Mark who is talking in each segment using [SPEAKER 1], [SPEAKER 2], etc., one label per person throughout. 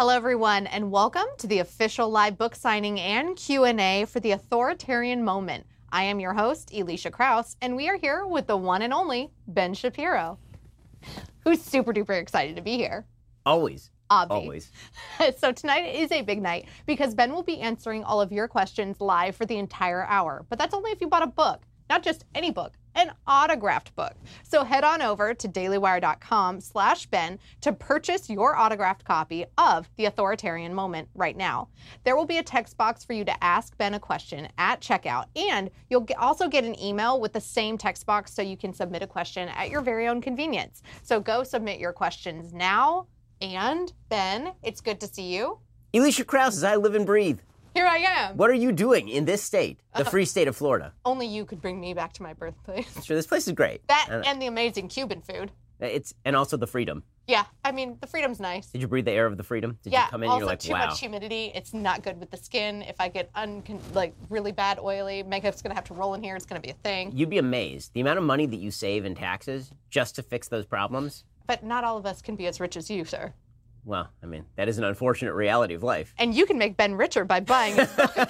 [SPEAKER 1] Hello everyone and welcome to the official live book signing and Q&A for The Authoritarian Moment. I am your host, Elisha Krauss, and we are here with the one and only Ben Shapiro, who's super duper excited to be here.
[SPEAKER 2] Always. Always.
[SPEAKER 1] so tonight is a big night because Ben will be answering all of your questions live for the entire hour. But that's only if you bought a book, not just any book, an autographed book. So head on over to dailywire.com slash Ben to purchase your autographed copy of The Authoritarian Moment right now. There will be a text box for you to ask Ben a question at checkout, and you'll also get an email with the same text box so you can submit a question at your very own convenience. So go submit your questions now. And Ben, it's good to see you.
[SPEAKER 2] Elisha Krauss, I live and breathe.
[SPEAKER 1] Here I am.
[SPEAKER 2] What are you doing in this state, the uh-huh. free state of Florida?
[SPEAKER 1] Only you could bring me back to my birthplace.
[SPEAKER 2] Sure, this place is great.
[SPEAKER 1] That and the amazing Cuban food.
[SPEAKER 2] it's and also the freedom.
[SPEAKER 1] Yeah, I mean the freedom's nice.
[SPEAKER 2] Did you breathe the air of the freedom? Did
[SPEAKER 1] yeah,
[SPEAKER 2] you come in?
[SPEAKER 1] also
[SPEAKER 2] You're like,
[SPEAKER 1] too
[SPEAKER 2] wow.
[SPEAKER 1] much humidity. It's not good with the skin. If I get uncon- like really bad oily, makeup's gonna have to roll in here. It's gonna be a thing.
[SPEAKER 2] You'd be amazed the amount of money that you save in taxes just to fix those problems.
[SPEAKER 1] But not all of us can be as rich as you, sir.
[SPEAKER 2] Well, I mean, that is an unfortunate reality of life.
[SPEAKER 1] And you can make Ben richer by buying his book.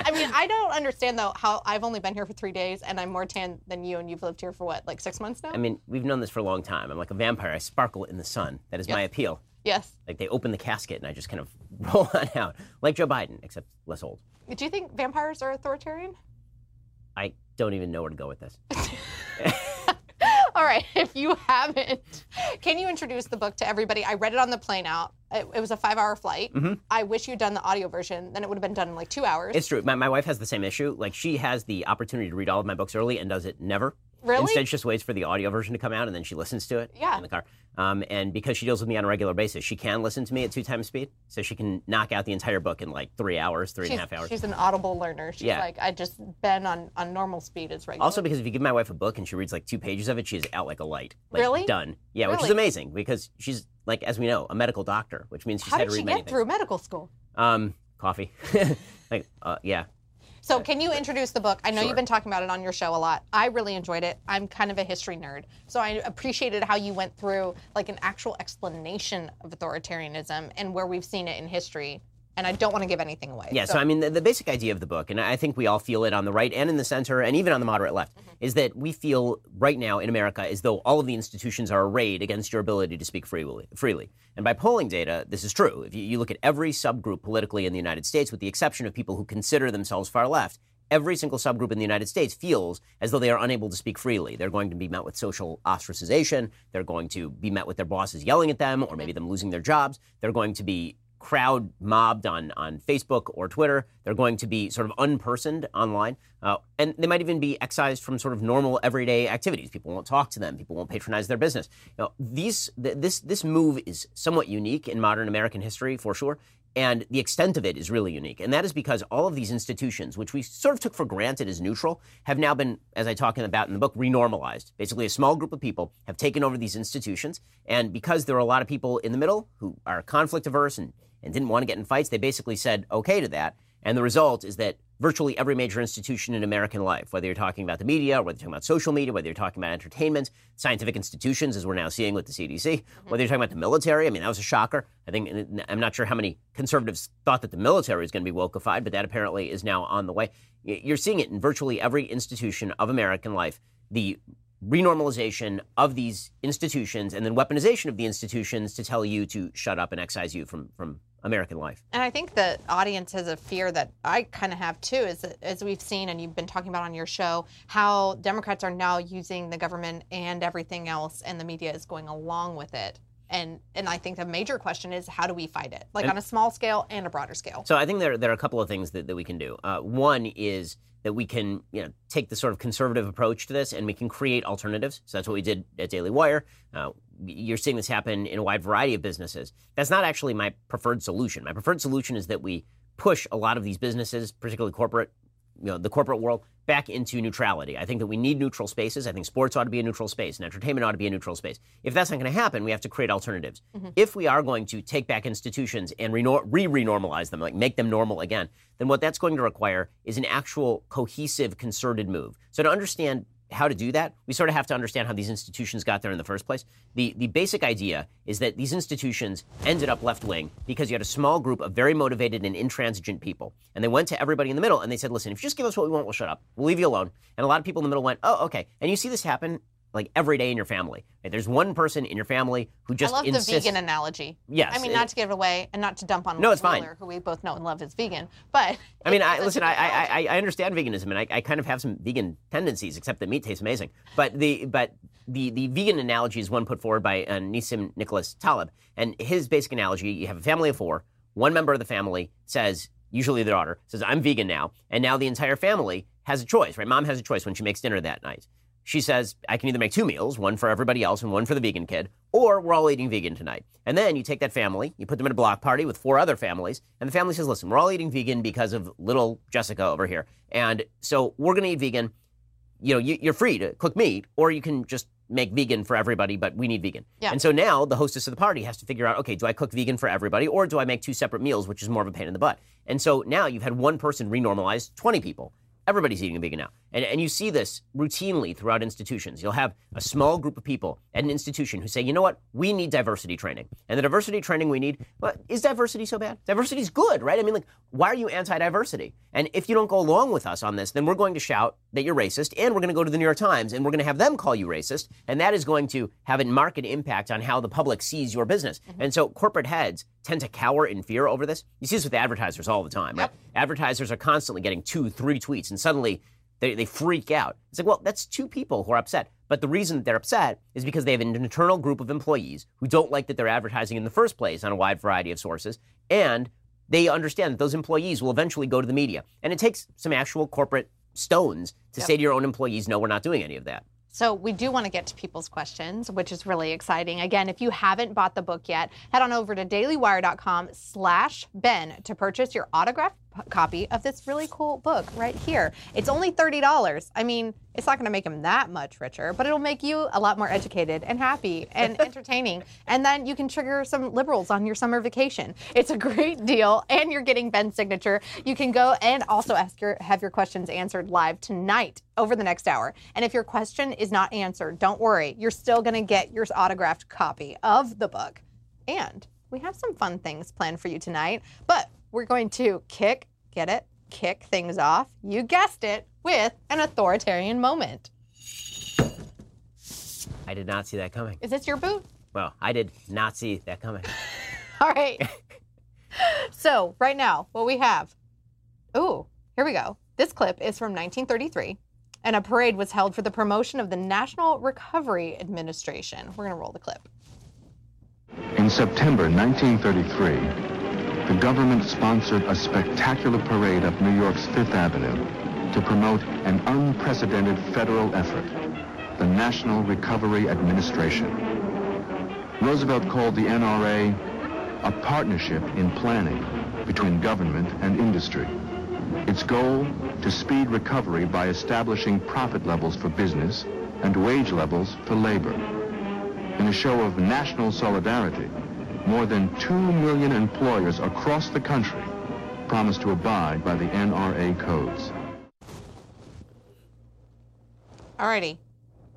[SPEAKER 1] I mean, I don't understand though how I've only been here for three days and I'm more tan than you, and you've lived here for what, like six months now?
[SPEAKER 2] I mean, we've known this for a long time. I'm like a vampire. I sparkle in the sun. That is my appeal.
[SPEAKER 1] yes.
[SPEAKER 2] Like they open the casket and I just kind of roll on out, like Joe Biden, except less old.
[SPEAKER 1] Do you think vampires are authoritarian?
[SPEAKER 2] I don't even know where to go with this.
[SPEAKER 1] All right, if you haven't, can you introduce the book to everybody? I read it on the plane out. It, it was a five hour flight. Mm-hmm. I wish you'd done the audio version, then it would have been done in like two hours.
[SPEAKER 2] It's true. My, my wife has the same issue. Like she has the opportunity to read all of my books early and does it never.
[SPEAKER 1] Really?
[SPEAKER 2] Instead, she just waits for the audio version to come out and then she listens to it
[SPEAKER 1] Yeah.
[SPEAKER 2] in the car. Um, and because she deals with me on a regular basis, she can listen to me at two times speed, so she can knock out the entire book in like three hours, three and a half hours.
[SPEAKER 1] she's an audible learner. She's
[SPEAKER 2] Yeah.
[SPEAKER 1] like, I just been on, on normal speed as regular.
[SPEAKER 2] Also, because if you give my wife a book and she reads like two pages of it, she's out like a light. Like,
[SPEAKER 1] Really?
[SPEAKER 2] Done. Yeah, which is amazing because she's like, as we know, a medical doctor, which means she's
[SPEAKER 1] how
[SPEAKER 2] had
[SPEAKER 1] did
[SPEAKER 2] to read
[SPEAKER 1] she
[SPEAKER 2] many
[SPEAKER 1] get through medical school?
[SPEAKER 2] Um, coffee. like, uh, yeah.
[SPEAKER 1] So, can you introduce the book? I know
[SPEAKER 2] Sure.
[SPEAKER 1] you've been talking about it on your show a lot. I really enjoyed it. I'm kind of a history nerd, so I appreciated how you went through like an actual explanation of authoritarianism and where we've seen it in history. And I don't want to give anything away.
[SPEAKER 2] Yeah, so, I mean, the, the basic idea of the book, and I think we all feel it on the right and in the center, and even on the moderate left, mm-hmm. is that we feel right now in America as though all of the institutions are arrayed against your ability to speak freely. freely. And by polling data, this is true. If you, you look at every subgroup politically in the United States, with the exception of people who consider themselves far left, every single subgroup in the United States feels as though they are unable to speak freely. They're going to be met with social ostracization. They're going to be met with their bosses yelling at them, or maybe them losing their jobs. They're going to be crowd mobbed on, on Facebook or Twitter. They're going to be sort of unpersoned online. Uh, and they might even be excised from sort of normal everyday activities. People won't talk to them. People won't patronize their business. You know, these, th- this, this move is somewhat unique in modern American history, for sure. And the extent of it is really unique. And that is because all of these institutions, which we sort of took for granted as neutral, have now been, as I talk about in the book, renormalized. Basically, a small group of people have taken over these institutions. And because there are a lot of people in the middle who are conflict averse and, and didn't want to get in fights, they basically said okay to that. And the result is that virtually every major institution in American life, whether you're talking about the media, whether you're talking about social media, whether you're talking about entertainment, scientific institutions, as we're now seeing with the CDC, mm-hmm. whether you're talking about the military, I mean, that was a shocker. I think, I'm not sure how many conservatives thought that the military was going to be wokeified, but that apparently is now on the way. You're seeing it in virtually every institution of American life. The renormalization of these institutions and then weaponization of the institutions to tell you to shut up and excise you from, from American life.
[SPEAKER 1] And I think the audience has a fear that I kind of have too, is that, as we've seen and you've been talking about on your show, how Democrats are now using the government and everything else, and the media is going along with it. And and I think the major question is how do we fight it, like
[SPEAKER 2] And-
[SPEAKER 1] on a small scale and a broader scale.
[SPEAKER 2] So I think there, there are a couple of things that, that we can do. Uh, one is that we can you know, take the sort of conservative approach to this and we can create alternatives. So that's what we did at Daily Wire. Uh, you're seeing this happen in a wide variety of businesses. That's not actually my preferred solution. My preferred solution is that we push a lot of these businesses, particularly corporate, you know, the corporate world, back into neutrality. I think that we need neutral spaces. I think sports ought to be a neutral space and entertainment ought to be a neutral space. If that's not going to happen, we have to create alternatives. Mm-hmm. If we are going to take back institutions and re renormalize them, like make them normal again, then what that's going to require is an actual cohesive, concerted move. So to understand how to do that, we sort of have to understand how these institutions got there in the first place. The, the basic idea is that these institutions ended up left wing because you had a small group of very motivated and intransigent people. And they went to everybody in the middle and they said, listen, if you just give us what we want, we'll shut up. We'll leave you alone. And a lot of people in the middle went, oh, okay. And you see this happen like every day in your family. Right? There's one person in your family who just
[SPEAKER 1] I love
[SPEAKER 2] insists.
[SPEAKER 1] the vegan analogy.
[SPEAKER 2] Yes,
[SPEAKER 1] I mean,
[SPEAKER 2] it-
[SPEAKER 1] not to give it away and not to dump on
[SPEAKER 2] No, it's fine.
[SPEAKER 1] Who we both know and love is vegan, but
[SPEAKER 2] I mean, I, listen. I. I, I I understand veganism, and I, I kind of have some vegan tendencies, except that meat tastes amazing. But the but the, the vegan analogy is one put forward by uh, Nassim Nicholas Taleb, and his basic analogy: you have a family of four. One member of the family says, usually the daughter says, "I'm vegan now," and now the entire family has a choice. Right? Mom has a choice when she makes dinner that night. She says, I can either make two meals, one for everybody else and one for the vegan kid, or we're all eating vegan tonight. And then you take that family, you put them at a block party with four other families, and the family says, listen, we're all eating vegan because of little Jessica over here. And so we're going to eat vegan. You know, you, you're free to cook meat, or you can just make vegan for everybody, but we need vegan.
[SPEAKER 1] Yeah.
[SPEAKER 2] And so now the hostess of the party has to figure out, okay, do I cook vegan for everybody, or do I make two separate meals, which is more of a pain in the butt? And so now you've had one person renormalize 20 people. Everybody's eating vegan now. And, and you see this routinely throughout institutions. You'll have a small group of people at an institution who say, you know what, we need diversity training. And the diversity training we need, well, is diversity so bad? Diversity is good, right? I mean, like, why are you anti diversity? And if you don't go along with us on this, then we're going to shout that you're racist, and we're going to go to the New York Times, and we're going to have them call you racist. And that is going to have a marked impact on how the public sees your business. Mm-hmm. And so corporate heads tend to cower in fear over this. You see this with advertisers all the time, right? Advertisers are constantly getting two, three tweets, and suddenly they, they freak out. It's like, well, that's two people who are upset. But the reason that they're upset is because they have an internal group of employees who don't like that they're advertising in the first place on a wide variety of sources. And they understand that those employees will eventually go to the media. And it takes some actual corporate stones to say to your own employees, no, we're not doing any of that.
[SPEAKER 1] So we do want to get to people's questions, which is really exciting. Again, if you haven't bought the book yet, head on over to dailywire.com slash Ben to purchase your autographed copy of this really cool book right here. It's only $30. I mean, it's not going to make him that much richer, but it'll make you a lot more educated and happy and entertaining. And then you can trigger some liberals on your summer vacation. It's a great deal, and you're getting Ben's signature. You can go and also ask your have your questions answered live tonight over the next hour. And if your question is not answered, don't worry. You're still going to get your autographed copy of the book. And we have some fun things planned for you tonight, but we're going to kick, get it, kick things off. You guessed it, with an authoritarian moment.
[SPEAKER 2] I did not see that coming.
[SPEAKER 1] Is this your boot?
[SPEAKER 2] Well, I did not see that coming.
[SPEAKER 1] All right. so, right now, what we have. Ooh, here we go. This clip is from 1933, and a parade was held for the promotion of the National Recovery Administration. We're going to roll the clip.
[SPEAKER 3] In September 1933, the government sponsored a spectacular parade up New York's Fifth Avenue to promote an unprecedented federal effort, the National Recovery Administration. Roosevelt called the NRA a partnership in planning between government and industry. Its goal, to speed recovery by establishing profit levels for business and wage levels for labor. In a show of national solidarity, more than 2 million employers across the country promised to abide by the NRA codes.
[SPEAKER 1] Alrighty.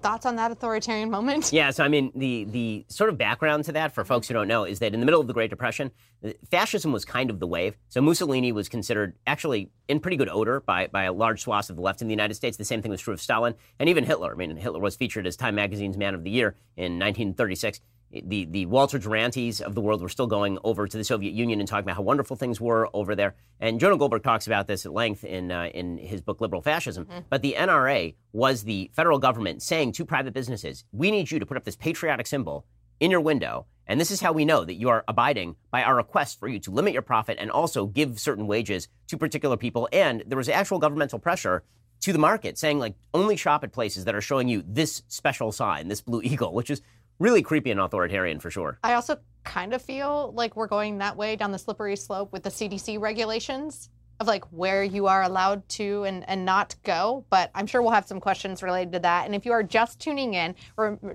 [SPEAKER 1] Thoughts on that authoritarian moment?
[SPEAKER 2] Yeah, so I mean, the the sort of background to that for folks who don't know is that in the middle of the Great Depression, uh, fascism was kind of the wave. So Mussolini was considered actually in pretty good odor by by a large swath of the left in the United States. The same thing was true of Stalin and even Hitler. I mean, Hitler was featured as Time Magazine's Man of the Year in 1936. The the Walter Durantys of the world were still going over to the Soviet Union and talking about how wonderful things were over there. And Jonah Goldberg talks about this at length in uh, in his book Liberal Fascism. But the NRA was the federal government saying to private businesses, "We need you to put up this patriotic symbol in your window." And this is how we know that you are abiding by our request for you to limit your profit and also give certain wages to particular people. And there was actual governmental pressure to the market saying, like, only shop at places that are showing you this special sign, this blue eagle, which is really creepy and authoritarian for sure.
[SPEAKER 1] I also kind of feel like we're going that way down the slippery slope with the CDC regulations of like where you are allowed to and, and not go. But I'm sure we'll have some questions related to that. And if you are just tuning in,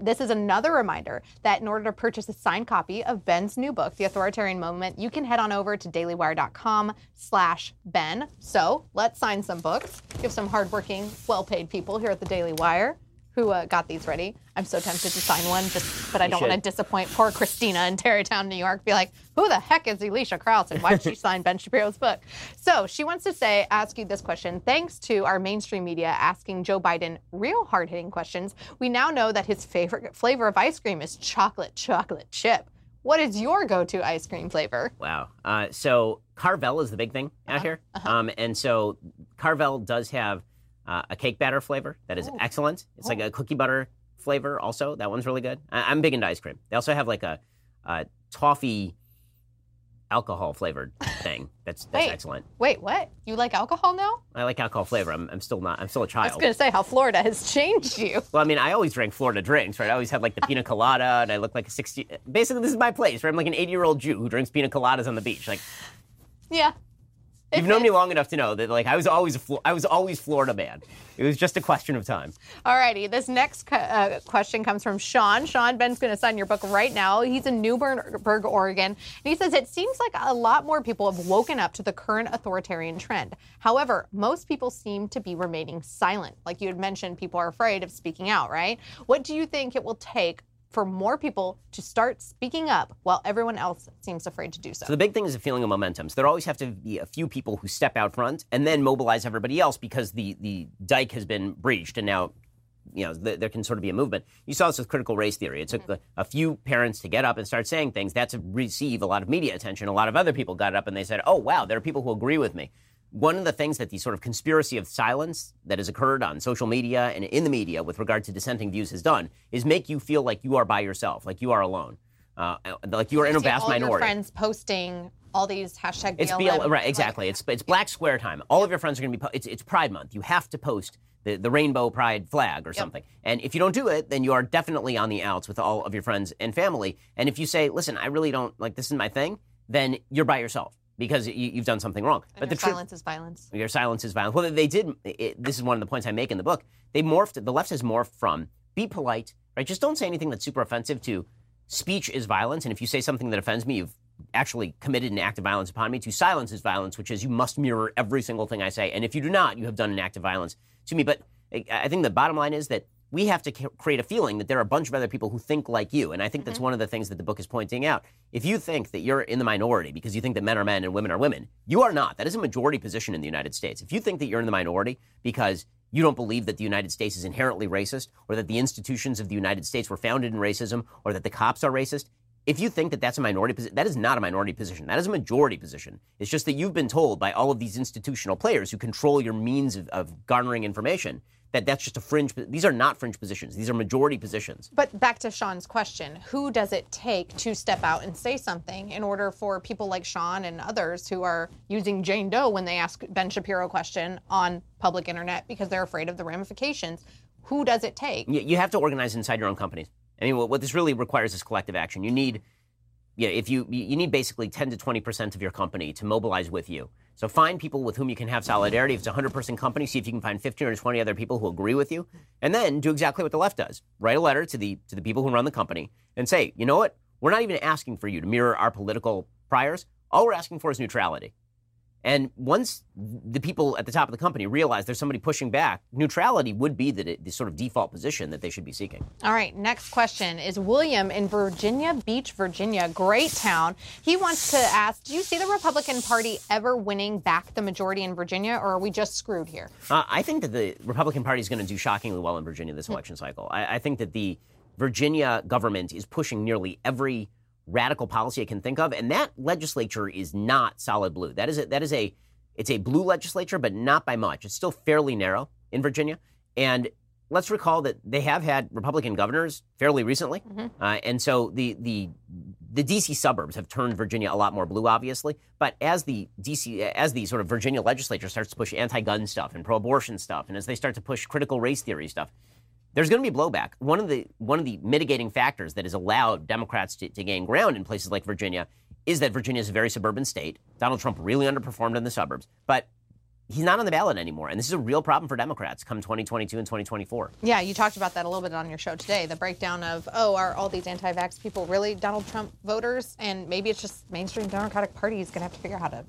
[SPEAKER 1] this is another reminder that in order to purchase a signed copy of Ben's new book, The Authoritarian Moment, you can head on over to dailywire.com slash Ben. So let's sign some books. Give some hardworking, well-paid people here at the Daily Wire. Who uh, got these ready. I'm so tempted to sign one, just but I don't want to disappoint poor Christina in Tarrytown, New York. Be like, who the heck is Elisha Krauss and why did she sign Ben Shapiro's book? So she wants to say, ask you this question. Thanks to our mainstream media asking Joe Biden real hard hitting questions, we now know that his favorite flavor of ice cream is chocolate chocolate chip. What is your go-to ice cream flavor?
[SPEAKER 2] Wow. Uh, so Carvel is the big thing out here, um, and so Carvel does have uh, a cake batter flavor that is excellent. It's like a cookie butter flavor. Also, that one's really good. I- I'm big into ice cream. They also have like a, a toffee alcohol flavored thing. That's that's
[SPEAKER 1] Wait.
[SPEAKER 2] excellent.
[SPEAKER 1] Wait, what? You like alcohol now?
[SPEAKER 2] I like alcohol flavor. I'm, I'm still not. I'm still a
[SPEAKER 1] I was going to say how Florida has changed you.
[SPEAKER 2] Well, I mean, I always drank Florida drinks, right? I always had like the pina colada, and I look like a 60. Basically, this is my place, right? I'm like an 80 year old Jew who drinks pina coladas on the beach. Like,
[SPEAKER 1] Yeah.
[SPEAKER 2] You've known me long enough to know that, like, I was always a Flo- I was always Florida man. It was just a question of time.
[SPEAKER 1] Alrighty, this next uh, question comes from Sean. Sean, Ben's going to sign your book right now. He's in Newberg, Oregon. And he says, It seems like a lot more people have woken up to the current authoritarian trend. However, most people seem to be remaining silent. Like you had mentioned, people are afraid of speaking out, right? What do you think it will take for more people to start speaking up while everyone else seems afraid to do so?
[SPEAKER 2] So the big thing is a feeling of momentum. So there always have to be a few people who step out front and then mobilize everybody else because the the dike has been breached and now. You know, th- there can sort of be a movement. You saw this with critical race theory. It took mm-hmm. a, a few parents to get up and start saying things. That to receive a lot of media attention. A lot of other people got up and they said, "Oh, wow, there are people who agree with me." One of the things that the sort of conspiracy of silence that has occurred on social media and in the media with regard to dissenting views has done is make you feel like you are by yourself, like you are alone, uh, like you are in a vast
[SPEAKER 1] all your
[SPEAKER 2] minority.
[SPEAKER 1] friends posting all these hashtag
[SPEAKER 2] It's
[SPEAKER 1] BLM,
[SPEAKER 2] BL, right, exactly. It's it's Black Square time. All of your friends are going to be. Po- it's it's Pride Month. You have to post the, the rainbow pride flag or something. And if you don't do it, then you are definitely on the outs with all of your friends and family. And if you say, "Listen, I really don't like this is my thing," then you're by yourself because you, you've done something wrong.
[SPEAKER 1] And your
[SPEAKER 2] truth-
[SPEAKER 1] silence is violence.
[SPEAKER 2] your silence is violence. Well, they did. It, this is one of the points I make in the book. They morphed. The left has morphed from be polite, right? Just don't say anything that's super offensive. To speech is violence, and if you say something that offends me, you've actually committed an act of violence upon me. To silence is violence, which is you must mirror every single thing I say, and if you do not, you have done an act of violence to me. But I, I think the bottom line is that we have to create a feeling that there are a bunch of other people who think like you. And I think that's mm-hmm. one of the things that the book is pointing out. If you think that you're in the minority because you think that men are men and women are women, you are not. That is a majority position in the United States. If you think that you're in the minority because you don't believe that the United States is inherently racist or that the institutions of the United States were founded in racism or that the cops are racist, if you think that that's a minority position, that is not a minority position. That is a majority position. It's just that you've been told by all of these institutional players who control your means of, of garnering information that that's just a fringe. These are not fringe positions. These are majority positions.
[SPEAKER 1] But back to Sean's question, who does it take to step out and say something in order for people like Sean and others who are using Jane Doe when they ask Ben Shapiro a question on public internet because they're afraid of the ramifications? Who does it take?
[SPEAKER 2] You, have to organize inside your own companies. I mean, what this really requires is collective action. You need, yeah, if you you need basically 10 to 20 percent of your company to mobilize with you. So find people with whom you can have solidarity. If it's a 100 person company, see if you can find 15 or 20 other people who agree with you, and then do exactly what the left does: write a letter to the to the people who run the company and say, you know what, we're not even asking for you to mirror our political priors. All we're asking for is neutrality. And once the people at the top of the company realize there's somebody pushing back, neutrality would be the, the sort of default position that they should be seeking.
[SPEAKER 1] All right, next question is William in Virginia Beach, Virginia, great town. He wants to ask Do you see the Republican Party ever winning back the majority in Virginia, or are we just screwed here?
[SPEAKER 2] Uh, I think that the Republican Party is going to do shockingly well in Virginia this election cycle. I, I think that the Virginia government is pushing nearly every radical policy it can think of, and that legislature is not solid blue. That is a, that is a it's a blue legislature, but not by much. It's still fairly narrow in Virginia, and let's recall that they have had Republican governors fairly recently, uh, and so the the the DC suburbs have turned Virginia a lot more blue, obviously. But as the DC, as the sort of Virginia legislature starts to push anti-gun stuff and pro-abortion stuff, and as they start to push critical race theory stuff, there's going to be blowback. One of the one of the mitigating factors that has allowed Democrats to, to gain ground in places like Virginia is that Virginia is a very suburban state. Donald Trump really underperformed in the suburbs, but he's not on the ballot anymore. And this is a real problem for Democrats come 2022 and 2024.
[SPEAKER 1] Yeah, you talked about that a little bit on your show today. The breakdown of, oh, are all these anti vax people really Donald Trump voters? And maybe it's just mainstream Democratic Party is going to have to figure out how to.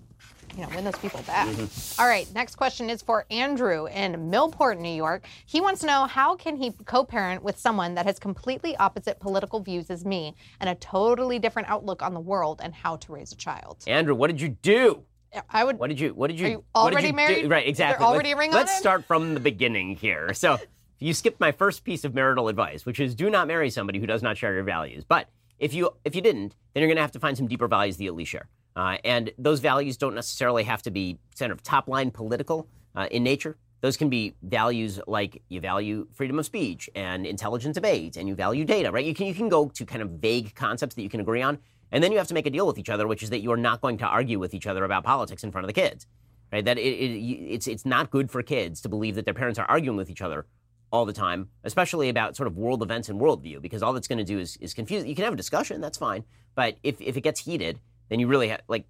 [SPEAKER 1] You know, win those people back. Mm-hmm. All right, next question is for Andrew in Millport, New York. He wants to know how can he co-parent with someone that has completely opposite political views as me and a totally different outlook on the world and how to raise a child.
[SPEAKER 2] Andrew, what did you do?
[SPEAKER 1] I would
[SPEAKER 2] What did you? What did you?
[SPEAKER 1] Are you already
[SPEAKER 2] you do?
[SPEAKER 1] married?
[SPEAKER 2] Right,
[SPEAKER 1] Is there
[SPEAKER 2] exactly.
[SPEAKER 1] already
[SPEAKER 2] let's,
[SPEAKER 1] ring on
[SPEAKER 2] Let's
[SPEAKER 1] it?
[SPEAKER 2] start from the beginning here. So you skipped my first piece of marital advice, which is do not marry somebody who does not share your values. But if you if you didn't, then you're going to have to find some deeper values that you at least share. Uh, and those values don't necessarily have to be kind of top line political uh, in nature. Those can be values like you value freedom of speech and intelligent debate, and you value data, right? You can you can go to kind of vague concepts that you can agree on, and then you have to make a deal with each other, which is that you are not going to argue with each other about politics in front of the kids, right? That it, it, it's it's not good for kids to believe that their parents are arguing with each other all the time, especially about sort of world events and worldview, because all that's going to do is, is confuse. You can have a discussion, that's fine, but if if it gets heated, then you really have like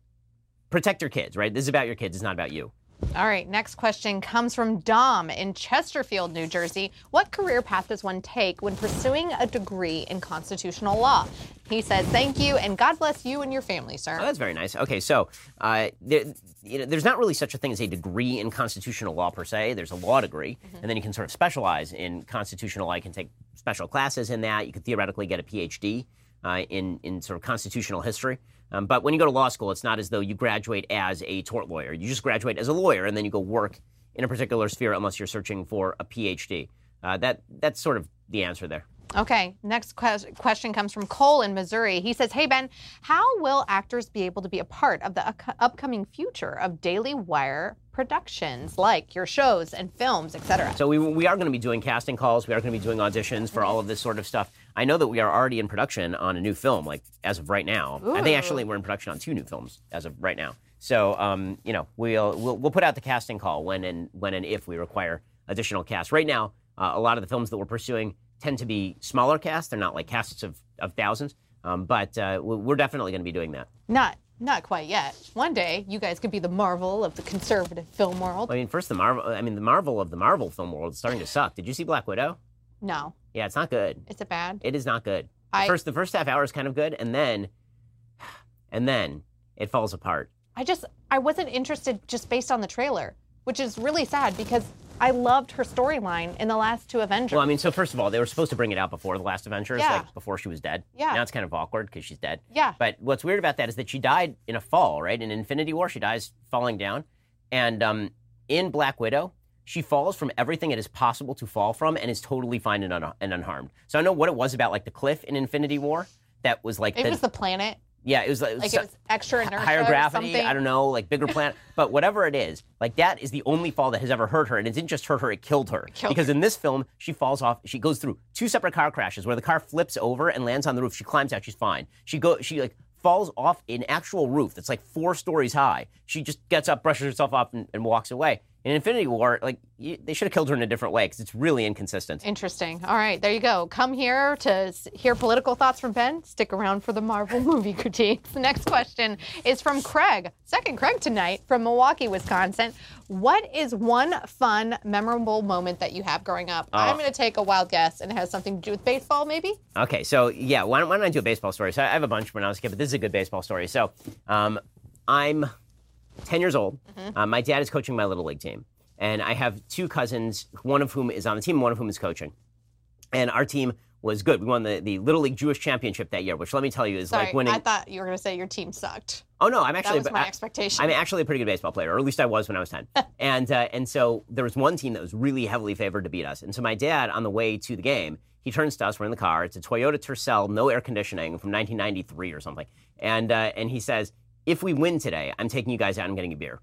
[SPEAKER 2] protect your kids, right? This is about your kids, it's not about you.
[SPEAKER 1] All right, next question comes from Dom in Chesterfield, New Jersey. What career path does one take when pursuing a degree in constitutional law? He says, Thank you, and God bless you and your family, sir.
[SPEAKER 2] Oh, that's very nice. Okay, so uh, there, you know, there's not really such a thing as a degree in constitutional law per se. There's a law degree, and then you can sort of specialize in constitutional law. You can take special classes in that. You could theoretically get a PhD uh, in in sort of constitutional history. Um, but when you go to law school, it's not as though you graduate as a tort lawyer. You just graduate as a lawyer, and then you go work in a particular sphere, unless you're searching for a PhD. Uh, that that's sort of the answer there.
[SPEAKER 1] Okay, next que- question comes from Cole in Missouri. He says, Hey, Ben, how will actors be able to be a part of the up- upcoming future of Daily Wire productions, like your shows and films, etc.?
[SPEAKER 2] So we, we are going to be doing casting calls. We are going to be doing auditions for all of this sort of stuff. I know that we are already in production on a new film, like as of right now. I think actually we're in production on two new films as of right now. So um, you know we'll, we'll we'll put out the casting call when and when and if we require additional cast. Right now, uh, a lot of the films that we're pursuing tend to be smaller casts. They're not like casts of of thousands. Um, but uh, we- we're definitely going to be doing that.
[SPEAKER 1] Not, not quite yet. One day, you guys could be the Marvel of the conservative film world.
[SPEAKER 2] I mean, first the Marvel. I mean, the Marvel of the Marvel film world is starting to suck. Did you see Black Widow?
[SPEAKER 1] No,
[SPEAKER 2] Yeah, it's not good.
[SPEAKER 1] is it bad?
[SPEAKER 2] It is not good. The first the first half hour is kind of good, and then and then it falls apart.
[SPEAKER 1] I just I wasn't interested just based on the trailer, which is really sad because I loved her storyline in the last two Avengers.
[SPEAKER 2] Well, I mean, so first of all, they were supposed to bring it out before the last Avengers,
[SPEAKER 1] Yeah.
[SPEAKER 2] like before she was dead.
[SPEAKER 1] Yeah.
[SPEAKER 2] Now it's kind of awkward because she's dead.
[SPEAKER 1] Yeah.
[SPEAKER 2] But what's weird about that is that she died in a fall, right? In Infinity War, she dies falling down, and um, in Black Widow, she falls from everything it is possible to fall from, and is totally fine and, un- and unharmed. So I know what it was about, like the cliff in Infinity War, that was like
[SPEAKER 1] it
[SPEAKER 2] the
[SPEAKER 1] was the planet,
[SPEAKER 2] yeah, it was like,
[SPEAKER 1] like it was extra inertia
[SPEAKER 2] higher gravity. I don't know, like bigger planet, but whatever it is, like that is the only fall that has ever hurt her, and it didn't just hurt her; it killed her.
[SPEAKER 1] Killed
[SPEAKER 2] because in this film, she falls off. She goes through two separate car crashes where the car flips over and lands on the roof. She climbs out. She's fine. She go. She like falls off an actual roof that's like four stories high. She just gets up, brushes herself off, and, and walks away. In Infinity War, like you, they should have killed her in a different way because it's really inconsistent.
[SPEAKER 1] Interesting. All right, there you go. Come here to hear political thoughts from Ben. Stick around for the Marvel movie critiques. The next question is from Craig, second Craig tonight from Milwaukee, Wisconsin. What is one fun, memorable moment that you have growing up? I'm going to take a wild guess, and it has something to do with baseball, maybe.
[SPEAKER 2] Okay, so yeah, why don't, why don't I do a baseball story? So I have a bunch when I was a kid, but this is a good baseball story. So um, I'm 10 years old. Uh, my dad is coaching my little league team, and I have two cousins, one of whom is on the team, one of whom is coaching. And our team was good. We won the, the Little League Jewish Championship that year, which let me tell you is
[SPEAKER 1] Sorry,
[SPEAKER 2] like winning.
[SPEAKER 1] I thought you were going to say your team sucked.
[SPEAKER 2] Oh no, I'm
[SPEAKER 1] That
[SPEAKER 2] actually
[SPEAKER 1] was my
[SPEAKER 2] I-
[SPEAKER 1] expectation.
[SPEAKER 2] I'm actually a pretty good baseball player, or at least I was when I was 10. and uh, and so there was one team that was really heavily favored to beat us. And so my dad, on the way to the game, he turns to us. We're in the car. It's a Toyota Tercel, no air conditioning, from 1993 or something. And uh, and he says, "If we win today, I'm taking you guys out and getting a beer."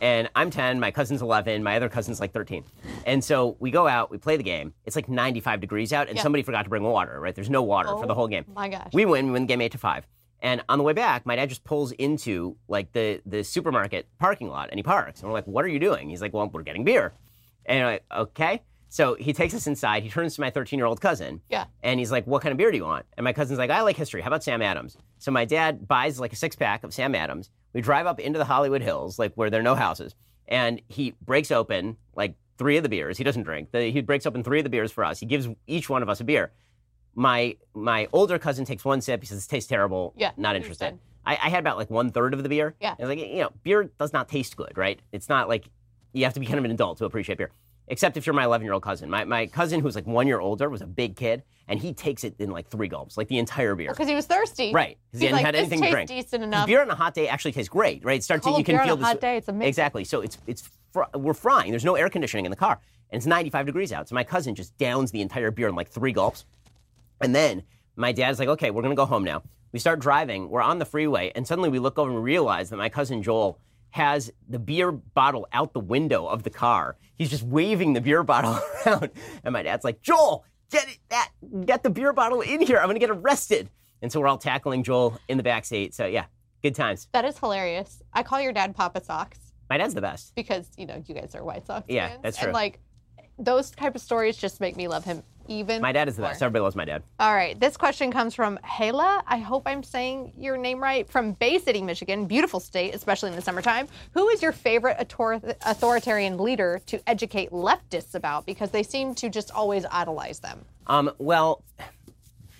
[SPEAKER 2] And I'm 10, my cousin's 11, my other cousin's like 13. And so we go out, we play the game. It's like 95 degrees out, and
[SPEAKER 1] Yeah.
[SPEAKER 2] somebody forgot to bring water, right? There's no water for the
[SPEAKER 1] Oh,
[SPEAKER 2] whole game.
[SPEAKER 1] Oh my gosh.
[SPEAKER 2] We win, we win the game 8 to 5. And on the way back, my dad just pulls into like the the supermarket parking lot and he parks. And we're like, "What are you doing?" He's like, "Well, we're getting beer." And I'm like, "Okay." So he takes us inside. He turns to my 13 year old cousin.
[SPEAKER 1] Yeah.
[SPEAKER 2] And he's like, What kind of beer do you want? And my cousin's like, I like history. How about Sam Adams? So my dad buys like a six pack of Sam Adams. We drive up into the Hollywood Hills, like where there are no houses. and he breaks open like three of the beers. He doesn't drink. The, he breaks open three of the beers for us. He gives each one of us a beer. My my older cousin takes one sip. He says, This tastes terrible.
[SPEAKER 1] Yeah,
[SPEAKER 2] not interested." I, I had about like one third of the beer.
[SPEAKER 1] Yeah.
[SPEAKER 2] And like you know, beer does not taste good, right? It's not like you have to be kind of an adult to appreciate beer. Except if you're my 11 year old cousin. My my cousin who's like one year older was a big kid, and he takes it in like three gulps, like the entire beer.
[SPEAKER 1] Because he was thirsty.
[SPEAKER 2] Right. 'cause he hadn't
[SPEAKER 1] like,
[SPEAKER 2] had anything to drink.
[SPEAKER 1] decent enough.
[SPEAKER 2] Beer on a hot day actually tastes great, right? It starts to you can
[SPEAKER 1] beer on
[SPEAKER 2] feel
[SPEAKER 1] a
[SPEAKER 2] this-
[SPEAKER 1] hot day, it's amazing.
[SPEAKER 2] Exactly. So it's it's fr- we're frying. There's no air conditioning in the car, and it's 95 degrees out. So my cousin just downs the entire beer in like three gulps, and then my dad's like, "Okay, we're gonna go home now." We start driving. We're on the freeway, and suddenly we look over and realize that my cousin Joel has the beer bottle out the window of the car. He's just waving the beer bottle around, and my dad's like, "Joel, get it, that, get the beer bottle in here. I'm gonna get arrested." And so we're all tackling Joel in the back seat. So yeah, good times.
[SPEAKER 1] That is hilarious. I call your dad Papa Sox
[SPEAKER 2] My dad's the best.
[SPEAKER 1] because you know you guys are White Sox
[SPEAKER 2] Yeah,
[SPEAKER 1] fans.
[SPEAKER 2] that's
[SPEAKER 1] And like those type of stories just make me love him even.
[SPEAKER 2] My dad is the best. Everybody loves my dad.
[SPEAKER 1] All right, this question comes from Hala. I hope I'm saying your name right. From Bay City, Michigan, beautiful state, especially in the summertime. Who is your favorite author- authoritarian leader to educate leftists about? Because they seem to just always idolize them.
[SPEAKER 2] Um, well,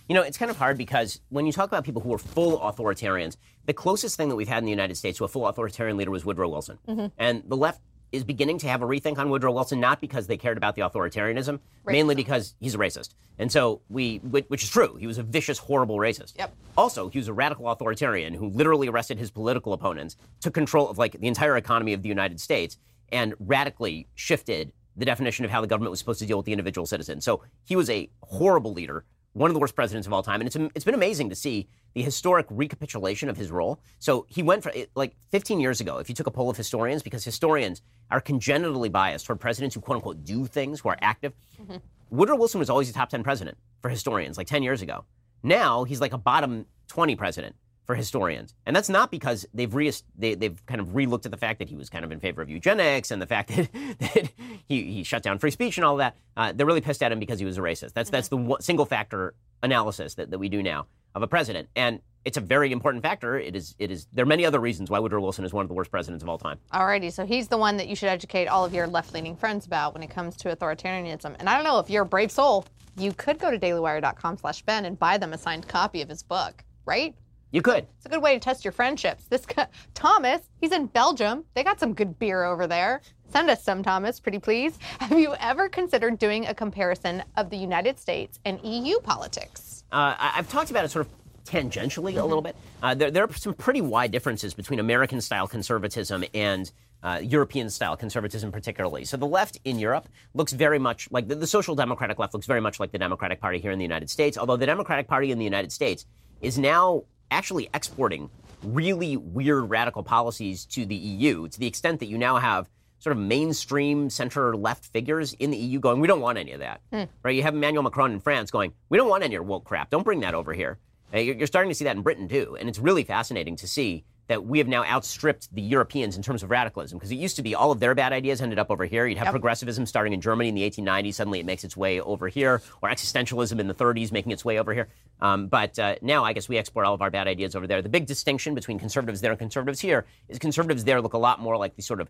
[SPEAKER 2] you know, it's kind of hard because when you talk about people who are full authoritarians, the closest thing that we've had in the United States to a full authoritarian leader was Woodrow Wilson. And the left is beginning to have a rethink on Woodrow Wilson, not because they cared about the authoritarianism, mainly because he's a racist. And so we, which is true, he was a vicious, horrible racist.
[SPEAKER 1] Yep.
[SPEAKER 2] Also, he was a radical authoritarian who literally arrested his political opponents, took control of like the entire economy of the United States, and radically shifted the definition of how the government was supposed to deal with the individual citizen. So he was a horrible leader, one of the worst presidents of all time, and it's it's been amazing to see the historic recapitulation of his role. So he went for like 15 years ago. If you took a poll of historians, because historians are congenitally biased toward presidents who quote unquote do things, who are active. Mm-hmm. Woodrow Wilson was always a top 10 president for historians, like 10 years ago. Now he's like a bottom 20 president for historians. And that's not because they've re- they, they've kind of relooked at the fact that he was kind of in favor of eugenics and the fact that, that he, he shut down free speech and all that. Uh, they're really pissed at him because he was a racist. That's, that's the one, single factor analysis that, that we do now of a president. And it's a very important factor. It is, it is, there are many other reasons why Woodrow Wilson is one of the worst presidents of all time.
[SPEAKER 1] Alrighty, so he's the one that you should educate all of your left-leaning friends about when it comes to authoritarianism. And I don't know if you're a brave soul, you could go to dailywire.com/ben and buy them a signed copy of his book, right?
[SPEAKER 2] You could.
[SPEAKER 1] It's a good way to test your friendships. This guy, Thomas, he's in Belgium. They got some good beer over there. Send us some, Thomas, pretty please. Have you ever considered doing a comparison of the United States and EU politics?
[SPEAKER 2] Uh, I- I've talked about it sort of tangentially a little bit. Uh, there, there are some pretty wide differences between American style conservatism and uh, European style conservatism, particularly. So the left in Europe looks very much like the, the social democratic left looks very much like the Democratic Party here in the United States, although the Democratic Party in the United States is now actually exporting really weird radical policies to the EU to the extent that you now have sort of mainstream center left figures in the EU going, we don't want any of that. Hmm. Right? You have Emmanuel Macron in France going, we don't want any of your woke crap. Don't bring that over here. You're starting to see that in Britain too. And it's really fascinating to see that we have now outstripped the Europeans in terms of radicalism. Because it used to be all of their bad ideas ended up over here. You'd have progressivism starting in Germany in the 1890s. Suddenly it makes its way over here. Or existentialism in the 30s making its way over here. Um, but uh, now I guess we export all of our bad ideas over there. The big distinction between conservatives there and conservatives here is conservatives there look a lot more like the sort of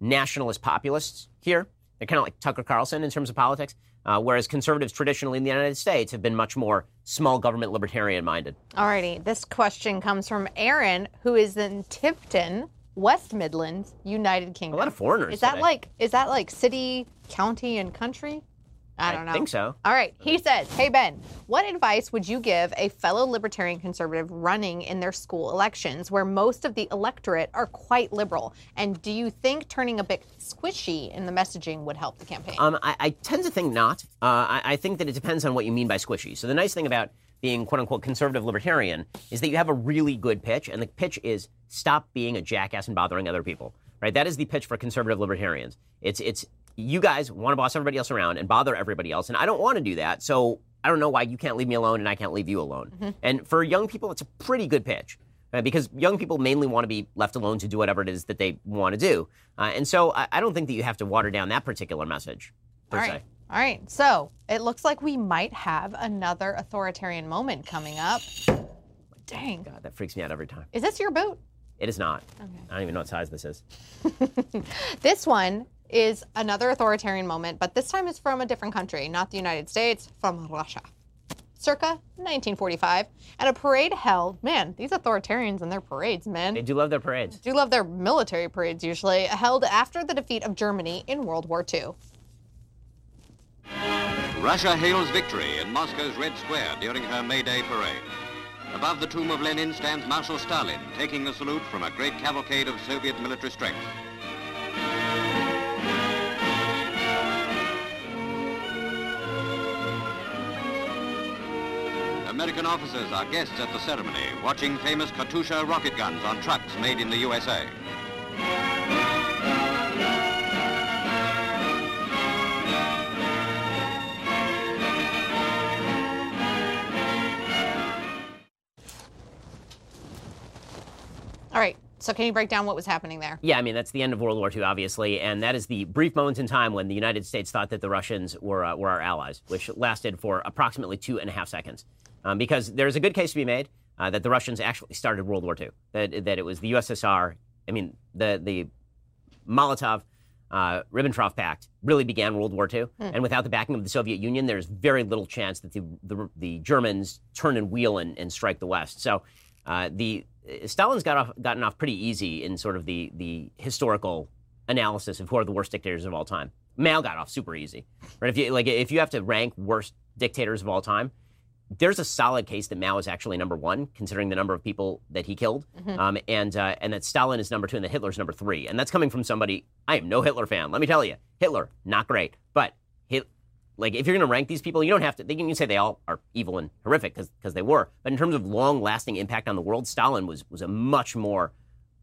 [SPEAKER 2] nationalist populists here. They're kind of like Tucker Carlson in terms of politics, uh, whereas conservatives traditionally in the United States have been much more small government libertarian minded.
[SPEAKER 1] Alrighty, this question comes from Aaron, who is in Tipton, West Midlands, United Kingdom.
[SPEAKER 2] A lot of foreigners.
[SPEAKER 1] Is that
[SPEAKER 2] today.
[SPEAKER 1] like is that like city, county, and country? I don't know.
[SPEAKER 2] I think so.
[SPEAKER 1] All right. He says, Hey Ben, what advice would you give a fellow libertarian conservative running in their school elections where most of the electorate are quite liberal? And do you think turning a bit squishy in the messaging would help the campaign?
[SPEAKER 2] Um, I, I tend to think not. Uh, I, I think that it depends on what you mean by squishy. So the nice thing about being quote unquote conservative libertarian is that you have a really good pitch, and the pitch is stop being a jackass and bothering other people. Right? That is the pitch for conservative libertarians. It's it's you guys want to boss everybody else around and bother everybody else, and I don't want to do that. So I don't know why you can't leave me alone and I can't leave you alone. And for young people, it's a pretty good pitch. uh, because young people mainly want to be left alone to do whatever it is that they want to do. Uh, and so I, I don't think that you have to water down that particular message, per
[SPEAKER 1] All
[SPEAKER 2] se.
[SPEAKER 1] right. All right. So it looks like we might have another authoritarian moment coming up. Dang.
[SPEAKER 2] God, that freaks me out every time.
[SPEAKER 1] Is this your boot?
[SPEAKER 2] It is not. I don't even know what size this is.
[SPEAKER 1] This one is another authoritarian moment, but this time it's from a different country, not the United States, from Russia. Circa 1945, at a parade held, man, these authoritarians and their parades, man.
[SPEAKER 2] They do love their parades.
[SPEAKER 1] do love their military parades usually, held after the defeat of Germany in World War II.
[SPEAKER 4] Russia hails victory in Moscow's Red Square during her May Day parade. Above the tomb of Lenin stands Marshal Stalin, taking the salute from a great cavalcade of Soviet military strength. American officers are guests at the ceremony, watching famous Katusha rocket guns on trucks made in the USA.
[SPEAKER 1] All right, so can you break down what was happening there?
[SPEAKER 2] Yeah, I mean that's the end of World War II, obviously, and that is the brief moment in time when the United States thought that the Russians were uh, were our allies, which lasted for approximately two and a half seconds. Um, because there's a good case to be made uh, that the Russians actually started World War II. That that it was the USSR. I mean the the Molotov. Uh, Ribbentrop Pact really began World War II, and without the backing of the Soviet Union, there's very little chance that the the, the Germans turn and wheel and, and strike the West. So, uh, the Stalin's got off, gotten off pretty easy in sort of the the historical analysis of who are the worst dictators of all time. Mao got off super easy, right? If you like, if you have to rank worst dictators of all time, there's a solid case that Mao is actually number one, considering the number of people that he killed, um, and uh, and that Stalin is number two and that Hitler's number three. And that's coming from somebody. I am no Hitler fan. Let me tell you, Hitler not great, but Hit, like if you're going to rank these people, you don't have to. They can say they all are evil and horrific because they were. But in terms of long-lasting impact on the world, Stalin was was a much more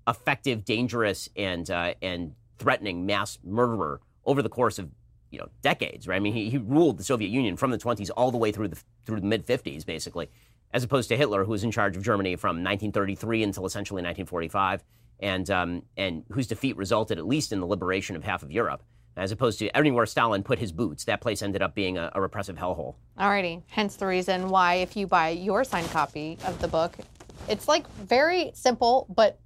[SPEAKER 2] effective, dangerous, and uh, and threatening mass murderer over the course of you know decades. Right? I mean, he, he ruled the Soviet Union from the 20s all the way through the through the mid 50s, basically, as opposed to Hitler, who was in charge of Germany from 1933 until essentially 1945, and um, and whose defeat resulted at least in the liberation of half of Europe. As opposed to anywhere Stalin put his boots, that place ended up being a, a repressive hellhole.
[SPEAKER 1] Alrighty, hence the reason why if you buy your signed copy of the book, it's like very simple but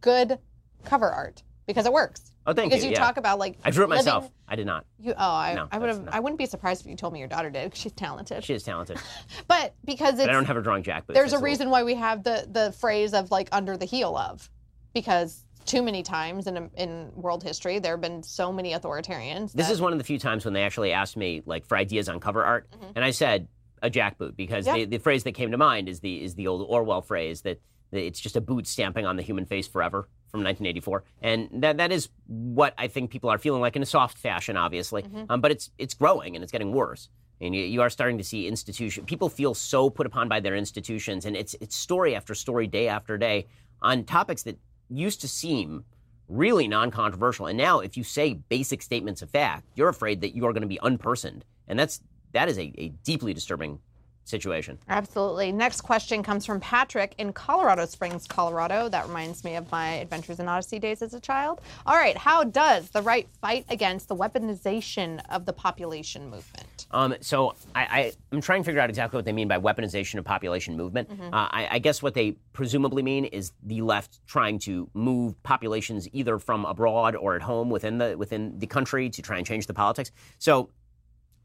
[SPEAKER 1] good cover art because it works.
[SPEAKER 2] Oh, thank
[SPEAKER 1] because
[SPEAKER 2] you, Because
[SPEAKER 1] you
[SPEAKER 2] yeah.
[SPEAKER 1] talk about like
[SPEAKER 2] I drew it
[SPEAKER 1] living-
[SPEAKER 2] myself. I did not.
[SPEAKER 1] You, oh, I,
[SPEAKER 2] No,
[SPEAKER 1] I would have. I wouldn't be surprised if you told me your daughter did because she's talented.
[SPEAKER 2] She is talented,
[SPEAKER 1] but because it's
[SPEAKER 2] but I don't have a drawing jack boots.
[SPEAKER 1] there's a
[SPEAKER 2] little-
[SPEAKER 1] reason why we have the the phrase of like under the heel of because too many times in in world history there have been so many authoritarians
[SPEAKER 2] This is one of the few times when they actually asked me like for ideas on cover art, and I said a jackboot because
[SPEAKER 1] Mm-hmm. Yeah.
[SPEAKER 2] the, the phrase that came to mind is the is the old Orwell phrase that, that it's just a boot stamping on the human face forever from 1984, and that that is what I think people are feeling like in a soft fashion, obviously,
[SPEAKER 1] Mm-hmm.
[SPEAKER 2] um, but it's it's growing and it's getting worse. And you, you are starting to see institution people feel so put upon by their institutions, and it's it's story after story, day after day, on topics that used to seem really non-controversial. And now, if you say basic statements of fact, you're afraid that you are going to be unpersoned, and that's that is a, a deeply disturbing situation.
[SPEAKER 1] Absolutely. Next question comes from Patrick in Colorado Springs, Colorado. That reminds me of my Adventures in Odyssey days as a child. All right, how does the right fight against the weaponization of the population movement?
[SPEAKER 2] Um, so I, I, I'm trying to figure out exactly what they mean by weaponization of population movement. Uh, I, I guess what they presumably mean is the left trying to move populations either from abroad or at home within the within the country to try and change the politics. So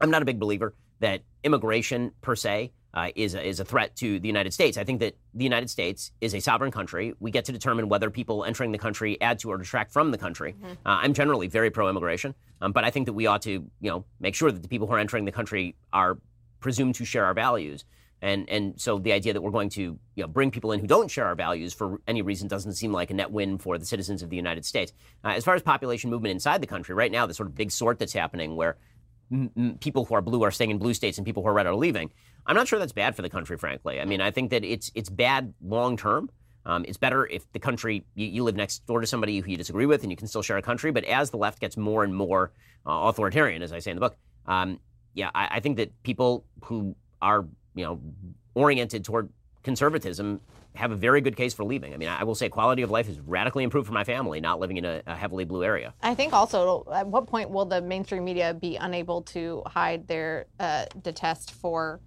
[SPEAKER 2] I'm not a big believer that immigration per se uh, is a, is a threat to the United States. I think that the United States is a sovereign country. We get to determine whether people entering the country add to or detract from the country. Uh, I'm generally very pro-immigration, um, but I think that we ought to, you know, make sure that the people who are entering the country are presumed to share our values. And and so the idea that we're going to you know bring people in who don't share our values for any reason doesn't seem like a net win for the citizens of the United States. Uh, as far as population movement inside the country, right now the sort of big sort that's happening where m- people who are blue are staying in blue states and people who are red are leaving. I'm not sure that's bad for the country, frankly. I mean, I think that it's it's bad long term. Um, it's better if the country you, you live next door to somebody who you disagree with and you can still share a country. But as the left gets more and more uh, authoritarian, as I say in the book, um, yeah, I, I think that people who are you know oriented toward conservatism have a very good case for leaving. I mean, I will say quality of life is radically improved for my family not living in a, a heavily blue area.
[SPEAKER 1] I think also, at what point will the mainstream media be unable to hide their uh, detest for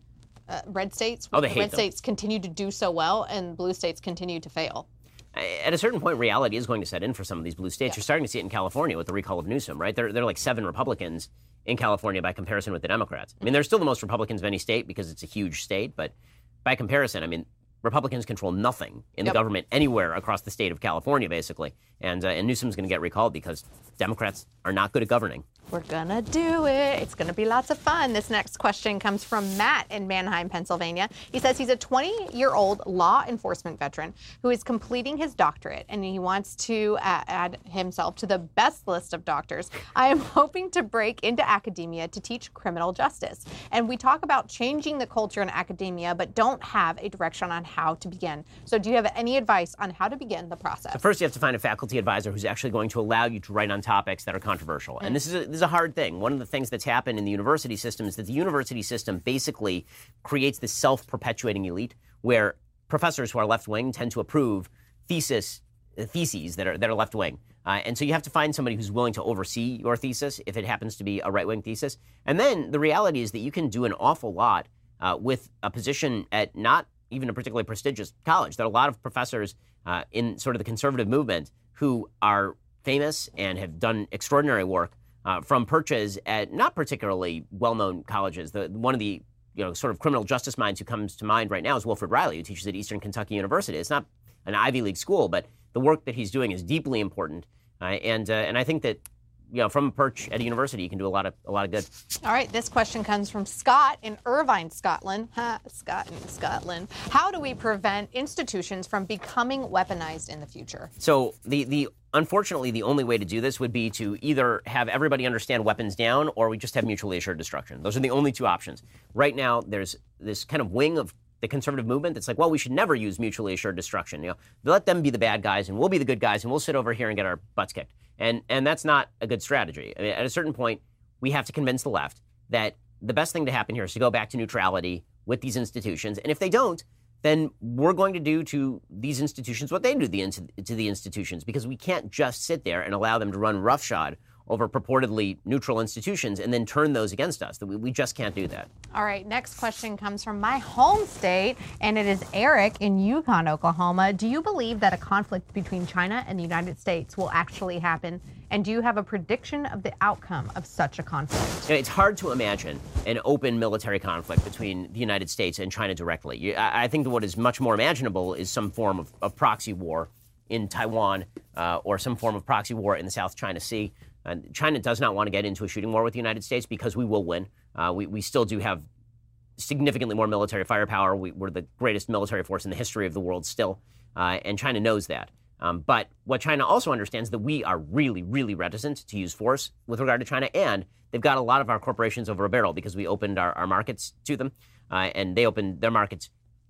[SPEAKER 1] uh, red states?
[SPEAKER 2] Oh, they
[SPEAKER 1] The
[SPEAKER 2] hate
[SPEAKER 1] red
[SPEAKER 2] them.
[SPEAKER 1] states continue to do so well, and blue states continue to fail.
[SPEAKER 2] at a certain point, reality is going to set in for some of these blue states.
[SPEAKER 1] Yeah.
[SPEAKER 2] You're starting to see it in California with the recall of Newsom, right? There, there are like seven Republicans in California by comparison with the Democrats. I mean, they're still the most Republicans of any state because it's a huge state, but by comparison, I mean, Republicans control nothing in
[SPEAKER 1] Yep.
[SPEAKER 2] the government anywhere across the state of California, basically. And, uh, and Newsom's going to get recalled because Democrats are not good at governing.
[SPEAKER 1] We're gonna do it. It's gonna be lots of fun. This next question comes from Matt in Manheim, Pennsylvania. He says he's a 20 year old law enforcement veteran who is completing his doctorate and he wants to uh, add himself to the best list of doctors. I am hoping to break into academia to teach criminal justice. And we talk about changing the culture in academia, but don't have a direction on how to begin. So, do you have any advice on how to begin the process?
[SPEAKER 2] First, you have to find a faculty advisor who's actually going to allow you to write on topics that are controversial. And this is, a, this is a hard thing. One of the things that's happened in the university system is that the university system basically creates this self perpetuating elite where professors who are left wing tend to approve thesis, uh, theses that are, that are left wing. Uh, and so you have to find somebody who's willing to oversee your thesis if it happens to be a right wing thesis. And then the reality is that you can do an awful lot uh, with a position at not even a particularly prestigious college. There are a lot of professors uh, in sort of the conservative movement who are famous and have done extraordinary work uh, from perches at not particularly well-known colleges. The, one of the you know sort of criminal justice minds who comes to mind right now is Wilfred Reilly, who teaches at Eastern Kentucky University. It's not an Ivy League school, but the work that he's doing is deeply important. Uh, and uh, and I think that you know from a perch at a university, you can do a lot of a lot of good.
[SPEAKER 1] All right, this question comes from Scott in Irvine, Scotland. Ha, Scott in Scotland. How do we prevent institutions from becoming weaponized in the future?
[SPEAKER 2] So the the unfortunately the only way to do this would be to either have everybody understand weapons down or we just have mutually assured destruction. Those are the only two options. Right now there's this kind of wing of the conservative movement that's like, well, we should never use mutually assured destruction. You know, let them be the bad guys and we'll be the good guys and we'll sit over here and get our butts kicked. And and that's not a good strategy. I mean, at a certain point, we have to convince the left that the best thing to happen here is to go back to neutrality with these institutions. And if they don't, then we're going to do to these institutions what they do to the institutions because we can't just sit there and allow them to run roughshod over purportedly neutral institutions and then turn those against us. We, we just can't do that.
[SPEAKER 1] All right, next question comes from my home state, and it is Eric in Yukon, Oklahoma. Do you believe that a conflict between China and the United States will actually happen? And do you have a prediction of the outcome of such a conflict?
[SPEAKER 2] You know, it's hard to imagine an open military conflict between the United States and China directly. You, I, I think that what is much more imaginable is some form of, of proxy war in Taiwan uh, or some form of proxy war in the South China Sea. And China does not want to get into a shooting war with the United States because we will win. Uh, we, we still do have significantly more military firepower. We, we're the greatest military force in the history of the world still, uh, and China knows that. Um, but what China also understands that we are really, really reticent to use force with regard to China, and they've got a lot of our corporations over a barrel because we opened our, our markets to them, uh, and they opened their markets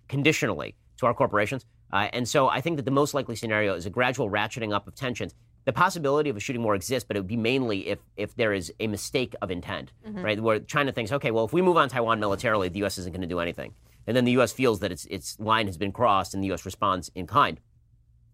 [SPEAKER 2] conditionally to our corporations. Uh, and so I think that the most likely scenario is a gradual ratcheting up of tensions. The possibility of a shooting war exists, but it would be mainly if, if there is a mistake of intent, right? Where China thinks, okay, well, if we move on Taiwan militarily, the U.S. isn't going to do anything. And then the U.S. feels that its, its line has been crossed and the U.S. responds in kind.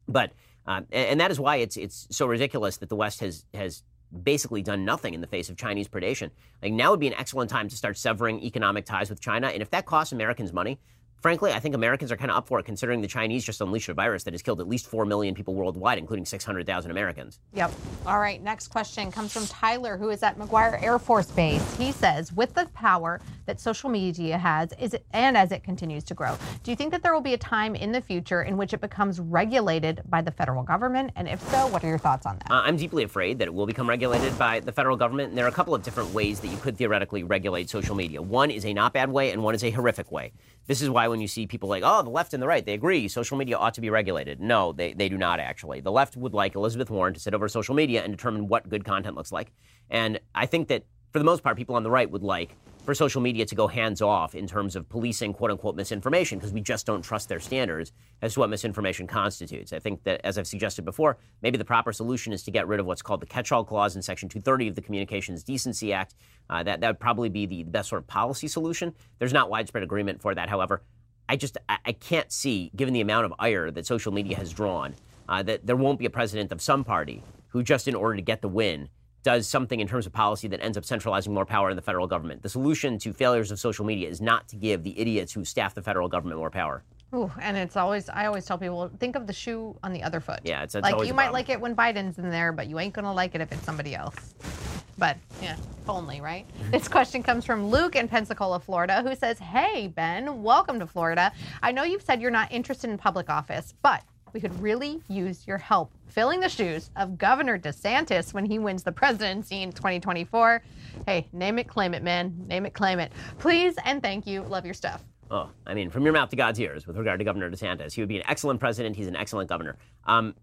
[SPEAKER 2] But uh, and, and that is why it's it's so ridiculous that the West has has basically done nothing in the face of Chinese predation. Like now would be an excellent time to start severing economic ties with China, and if that costs Americans money. Frankly, I think Americans are kind of up for it, considering the Chinese just unleashed a virus that has killed at least 4 million people worldwide, including 600,000 Americans.
[SPEAKER 1] Yep. All right. Next question comes from Tyler, who is at McGuire Air Force Base. He says, with the power that social media has, is it, and as it continues to grow, do you think that there will be a time in the future in which it becomes regulated by the federal government? And if so, what are your thoughts on that?
[SPEAKER 2] Uh, I'm deeply afraid that it will become regulated by the federal government. And there are a couple of different ways that you could theoretically regulate social media. One is a not bad way, and one is a horrific way. This is why when you see people like, oh, the left and the right, they agree social media ought to be regulated. No, they, they do not actually. The left would like Elizabeth Warren to sit over social media and determine what good content looks like. And I think that for the most part, people on the right would like for social media to go hands off in terms of policing quote unquote misinformation because we just don't trust their standards as to what misinformation constitutes. I think that, as I've suggested before, maybe the proper solution is to get rid of what's called the catch all clause in Section 230 of the Communications Decency Act. Uh, that, that would probably be the best sort of policy solution. There's not widespread agreement for that, however. I just I, can't see, given the amount of ire that social media has drawn, uh, that there won't be a president of some party who, just in order to get the win, does something in terms of policy that ends up centralizing more power in the federal government. The solution to failures of social media is not to give the idiots who staff the federal government more power.
[SPEAKER 1] Ooh, and it's always I always tell people think of the shoe on the other foot.
[SPEAKER 2] Yeah, it's- it's
[SPEAKER 1] like you might like it when Biden's in there, but you ain't gonna like it if it's somebody else. But yeah, only right. this question comes from Luke in Pensacola, Florida, who says, "Hey Ben, welcome to Florida. I know you've said you're not interested in public office, but we could really use your help filling the shoes of Governor DeSantis when he wins the presidency in 2024. Hey, name it, claim it, man. Name it, claim it. Please and thank you. Love your stuff."
[SPEAKER 2] Oh, I mean, from your mouth to God's ears with regard to Governor DeSantis. He would be an excellent president. He's an excellent governor. Um,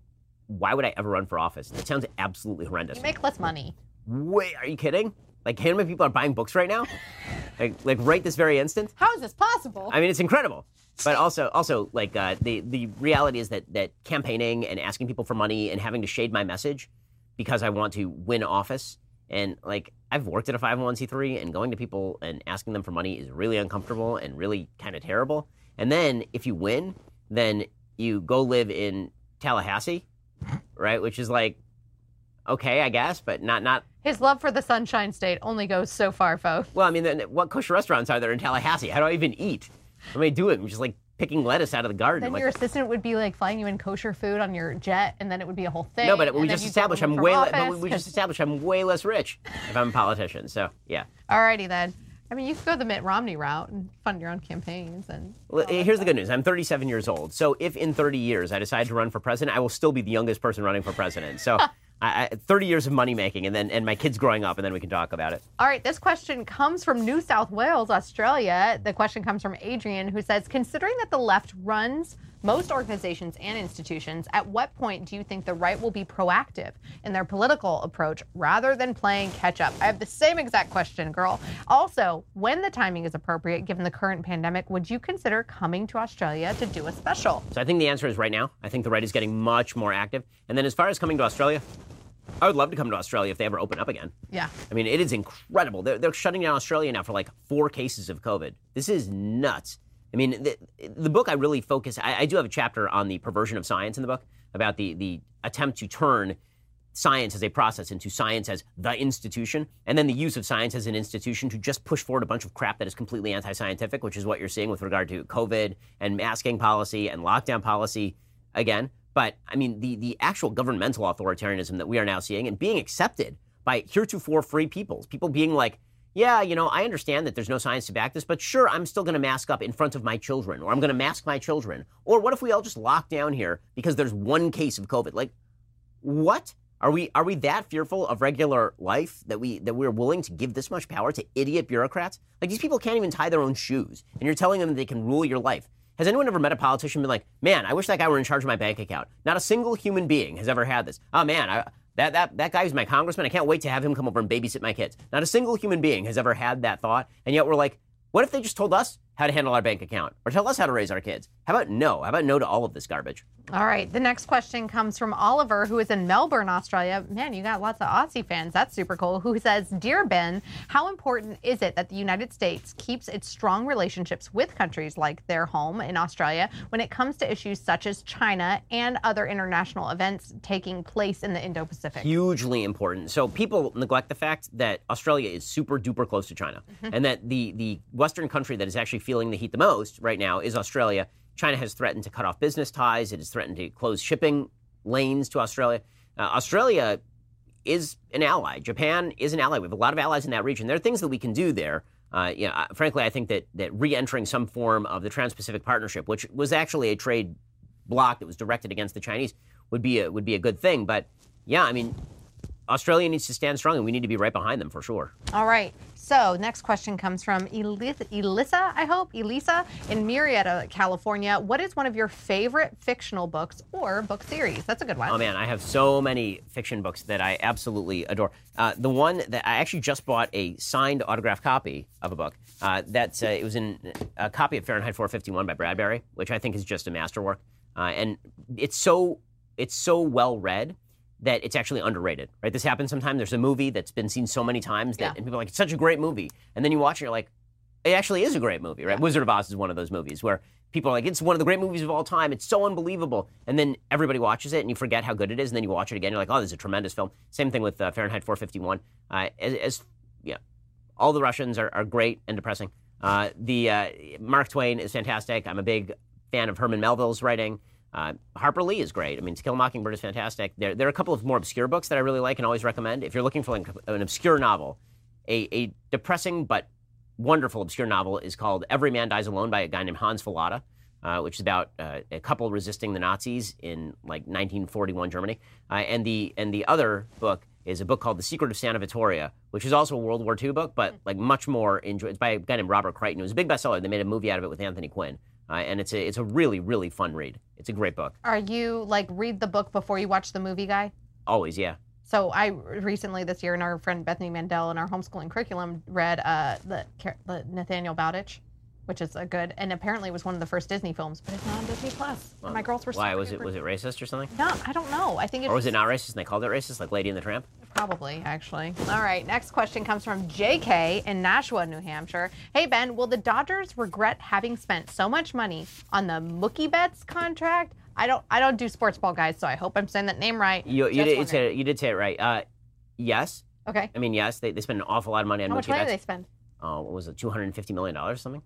[SPEAKER 2] why would I ever run for office? That sounds absolutely horrendous.
[SPEAKER 1] You make less money.
[SPEAKER 2] Wait, are you kidding? Like, how many people are buying books right now? like, like right this very instant?
[SPEAKER 1] How is this possible?
[SPEAKER 2] I mean, it's incredible. But also, also, like uh, the the reality is that that campaigning and asking people for money and having to shade my message because I want to win office and like I've worked at a 501c3 and going to people and asking them for money is really uncomfortable and really kind of terrible. And then if you win, then you go live in Tallahassee, right? Which is like okay, I guess, but not not
[SPEAKER 1] His love for the Sunshine State only goes so far, folks.
[SPEAKER 2] well, I mean, then what kosher restaurants are there in Tallahassee? How do I even eat? What am I doing? I'm just like picking lettuce out of the garden.
[SPEAKER 1] Then your assistant would be like flying you in kosher food on your jet, and then it would be a whole thing.
[SPEAKER 2] no, but we just established I'm way. Le- but we just established I'm way less rich if I'm a politician. So yeah.
[SPEAKER 1] Alrighty then. I mean, you could go the Mitt Romney route and fund your own campaigns and.
[SPEAKER 2] Well, here's the good news. I'm 37 years old. So if in 30 years I decide to run for president, I will still be the youngest person running for president. So I, I, 30 years of money making, and then and my kids growing up, and then we can talk about it.
[SPEAKER 1] All right, this question comes from New South Wales, Australia. The question comes from Adrian, who says Considering that the left runs most organizations and institutions, at what point do you think the right will be proactive in their political approach rather than playing catch up? I have the same exact question, girl. Also, when the timing is appropriate, given the current pandemic, would you consider coming to Australia to do a special?
[SPEAKER 2] So I think the answer is right now. I think the right is getting much more active. And then as far as coming to Australia, I would love to come to Australia if they ever open up again.
[SPEAKER 1] Yeah.
[SPEAKER 2] I mean, it is incredible. They're, they're shutting down Australia now for like four cases of COVID. This is nuts. I mean, the, the book I really focus. I, I do have a chapter on the perversion of science in the book about the the attempt to turn science as a process into science as the institution, and then the use of science as an institution to just push forward a bunch of crap that is completely anti-scientific, which is what you're seeing with regard to COVID and masking policy and lockdown policy again. But I mean, the the actual governmental authoritarianism that we are now seeing and being accepted by heretofore free peoples, people being like, yeah, you know, I understand that there's no science to back this, but sure, I'm still going to mask up in front of my children, or I'm going to mask my children. Or what if we all just lock down here because there's one case of COVID? Like, what? Are we are we that fearful of regular life that we that we're willing to give this much power to idiot bureaucrats? Like these people can't even tie their own shoes, and you're telling them that they can rule your life. Has anyone ever met a politician and been like, "Man, I wish that guy were in charge of my bank account"? Not a single human being has ever had this. Oh man, I, that that that guy who's my congressman. I can't wait to have him come over and babysit my kids. Not a single human being has ever had that thought, and yet we're like, what if they just told us how to handle our bank account, or tell us how to raise our kids? How about no? How about no to all of this garbage?
[SPEAKER 1] All right. The next question comes from Oliver, who is in Melbourne, Australia. Man, you got lots of Aussie fans. That's super cool. Who says, Dear Ben, how important is it that the United States keeps its strong relationships with countries like their home in Australia when it comes to issues such as China and other international events taking place in the Indo Pacific?
[SPEAKER 2] hugely important. So people neglect the fact that Australia is super duper close to China, mm-hmm. and that the the Western country that is actually feeling the heat the most right now is Australia. China has threatened to cut off business ties. It has threatened to close shipping lanes to Australia. Uh, Australia is an ally. Japan is an ally. We have a lot of allies in that region. There are things that we can do there. Uh, you know, frankly, I think that that re-entering some form of the Trans-Pacific Partnership, which was actually a trade bloc that was directed against the Chinese, would be a, would be a good thing. But yeah, I mean, Australia needs to stand strong, and we need to be right behind them for sure.
[SPEAKER 1] All right. So, next question comes from Elisa, Elisa, I hope, Elisa in Murrieta, California. What is one of your favorite fictional books or book series? That's a good one.
[SPEAKER 2] Oh man, I have so many fiction books that I absolutely adore. Uh, the one that I actually just bought a signed autographed copy of a book. Uh, that's uh, it was in a copy of Fahrenheit 451 by Bradbury, which I think is just a masterwork. Uh, and it's so it's so well read that it's actually underrated. Right? This happens sometimes. There's a movie that's been seen so many times that
[SPEAKER 1] Yeah.
[SPEAKER 2] and people are like it's such a great movie, and then you watch it, you're like, it actually is a great movie, right? Wizard of Oz is one of those movies where people are like, it's one of the great movies of all time. It's so unbelievable. And then everybody watches it and you forget how good it is. And then you watch it again. You're like, oh, this is a tremendous film. Same thing with uh, Fahrenheit 451. Uh, as, as, yeah, all the Russians are, are great and depressing. Uh, the uh, Mark Twain is fantastic. I'm a big fan of Herman Melville's writing. Uh, Harper Lee is great. I mean, To Kill a Mockingbird is fantastic. There, there are a couple of more obscure books that I really like and always recommend. If you're looking for like an obscure novel, a, a depressing but wonderful obscure novel is called Every Man Dies Alone by a guy named Hans Fallada, uh, which is about uh, a couple resisting the Nazis in like 1941 Germany. Uh, and the and the other book is a book called The Secret of Santa Vittoria, which is also a World War II book, but like much more enjoy. It's by a guy named Robert Crichton. It was a big bestseller. They made a movie out of it with Anthony Quinn. Uh, and it's a it's a really really fun read. It's a great book.
[SPEAKER 1] Are you like read the book before you watch the movie, guy?
[SPEAKER 2] Always, yeah.
[SPEAKER 1] So I recently this year, and our friend Bethany Mandel in our homeschooling curriculum read uh, the, the Nathaniel Bowditch, which is a good, and apparently it was one of the first Disney films, but it's not on Disney Plus. And my girls were
[SPEAKER 2] Why was it was it racist or something?
[SPEAKER 1] No, I don't know. I think it's
[SPEAKER 2] Or was it not racist and they called it racist, like Lady and the Tramp?
[SPEAKER 1] Probably, actually. All right, next question comes from JK in Nashua, New Hampshire. Hey, Ben, will the Dodgers regret having spent so much money on the Mookie Betts contract? I don't I don't do sports ball, guys, so I hope I'm saying that name right.
[SPEAKER 2] You, you, did, you, said it, you did say it right. Uh, yes.
[SPEAKER 1] Okay.
[SPEAKER 2] I mean, yes, they, they spent an awful lot of money on Mookie.
[SPEAKER 1] How much
[SPEAKER 2] Mookie
[SPEAKER 1] money did they spend?
[SPEAKER 2] uh, what was it, two hundred and fifty million dollars, something,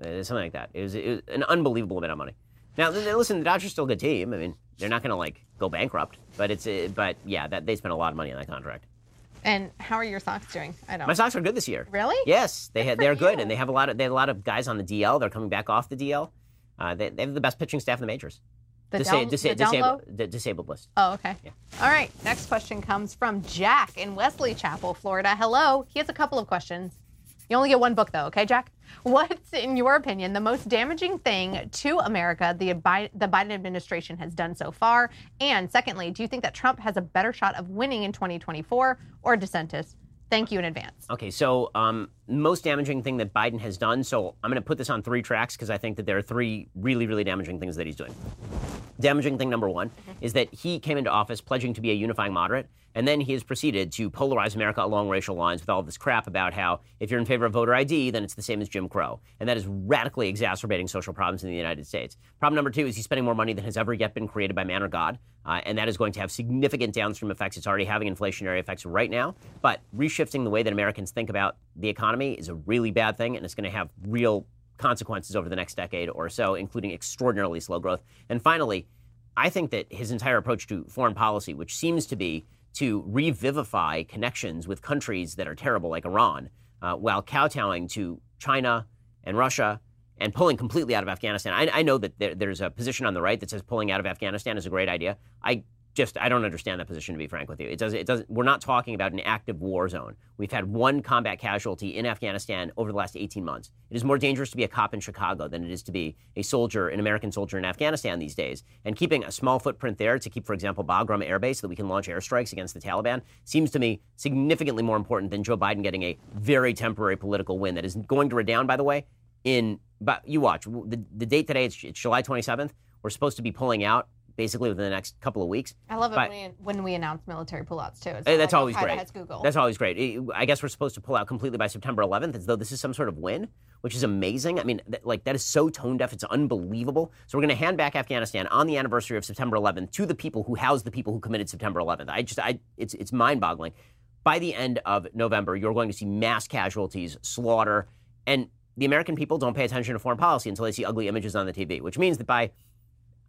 [SPEAKER 2] uh, something like that. It was, it was an unbelievable amount of money. Now, listen, the Dodgers are still a good team. I mean, they're not going to like go bankrupt, but it's, uh, but yeah, that they spent a lot of money on that contract.
[SPEAKER 1] And how are your Sox doing? I don't.
[SPEAKER 2] My Sox are good this year.
[SPEAKER 1] Really?
[SPEAKER 2] Yes, they they're good, and they have a lot of they have a lot of guys on the DL. They're coming back off the DL. Uh, they, they have the best pitching staff in the majors.
[SPEAKER 1] The
[SPEAKER 2] Disa-
[SPEAKER 1] down,
[SPEAKER 2] disa-
[SPEAKER 1] the
[SPEAKER 2] disabled, di- disabled list.
[SPEAKER 1] Oh, okay. All right. Next question comes from Jack in Wesley Chapel, Florida. Hello. He has a couple of questions. You only get one book, though, okay, Jack? What's, in your opinion, the most damaging thing to America the, Bi- the Biden administration has done so far? And secondly, do you think that Trump has a better shot of winning in 2024 or DeSantis? Thank you in advance.
[SPEAKER 2] Okay, so um, most damaging thing that Biden has done. So I'm going to put this on three tracks because I think that there are three really, really damaging things that he's doing. Damaging thing number one is that he came into office pledging to be a unifying moderate, and then he has proceeded to polarize America along racial lines with all this crap about how if you're in favor of voter ID, then it's the same as Jim Crow. And that is radically exacerbating social problems in the United States. Problem number two is he's spending more money than has ever yet been created by man or God, uh, and that is going to have significant downstream effects. It's already having inflationary effects right now, but reshifting the way that Americans think about the economy is a really bad thing, and it's going to have real consequences over the next decade or so, including extraordinarily slow growth. And finally, I think that his entire approach to foreign policy, which seems to be to revivify connections with countries that are terrible, like Iran, uh, while kowtowing to China and Russia and pulling completely out of Afghanistan. I, I know that there, there's a position on the right that says pulling out of Afghanistan is a great idea. I just I don't understand that position to be frank with you. It does it doesn't. We're not talking about an active war zone. We've had one combat casualty in Afghanistan over the last 18 months. It is more dangerous to be a cop in Chicago than it is to be a soldier, an American soldier in Afghanistan these days. And keeping a small footprint there to keep, for example, Bagram Air Base so that we can launch airstrikes against the Taliban seems to me significantly more important than Joe Biden getting a very temporary political win that is going to redound, by the way, in but you watch the, the date today. It's, it's July 27th. We're supposed to be pulling out basically within the next couple of weeks.
[SPEAKER 1] I love it
[SPEAKER 2] But-
[SPEAKER 1] when, we, when we announce military pullouts, too.
[SPEAKER 2] Hey, that's
[SPEAKER 1] like
[SPEAKER 2] always great. That's always great. I- guess we're supposed to pull out completely by September 11th, as though this is some sort of win, which is amazing. I mean, th- like that is so tone deaf. It's unbelievable. So we're going to hand back Afghanistan on the anniversary of September 11th to the people who housed the people who committed September 11th. I just, I, it's, it's mind boggling. By the end of November, you're going to see mass casualties, slaughter, and the American people don't pay attention to foreign policy until they see ugly images on the TV, which means that by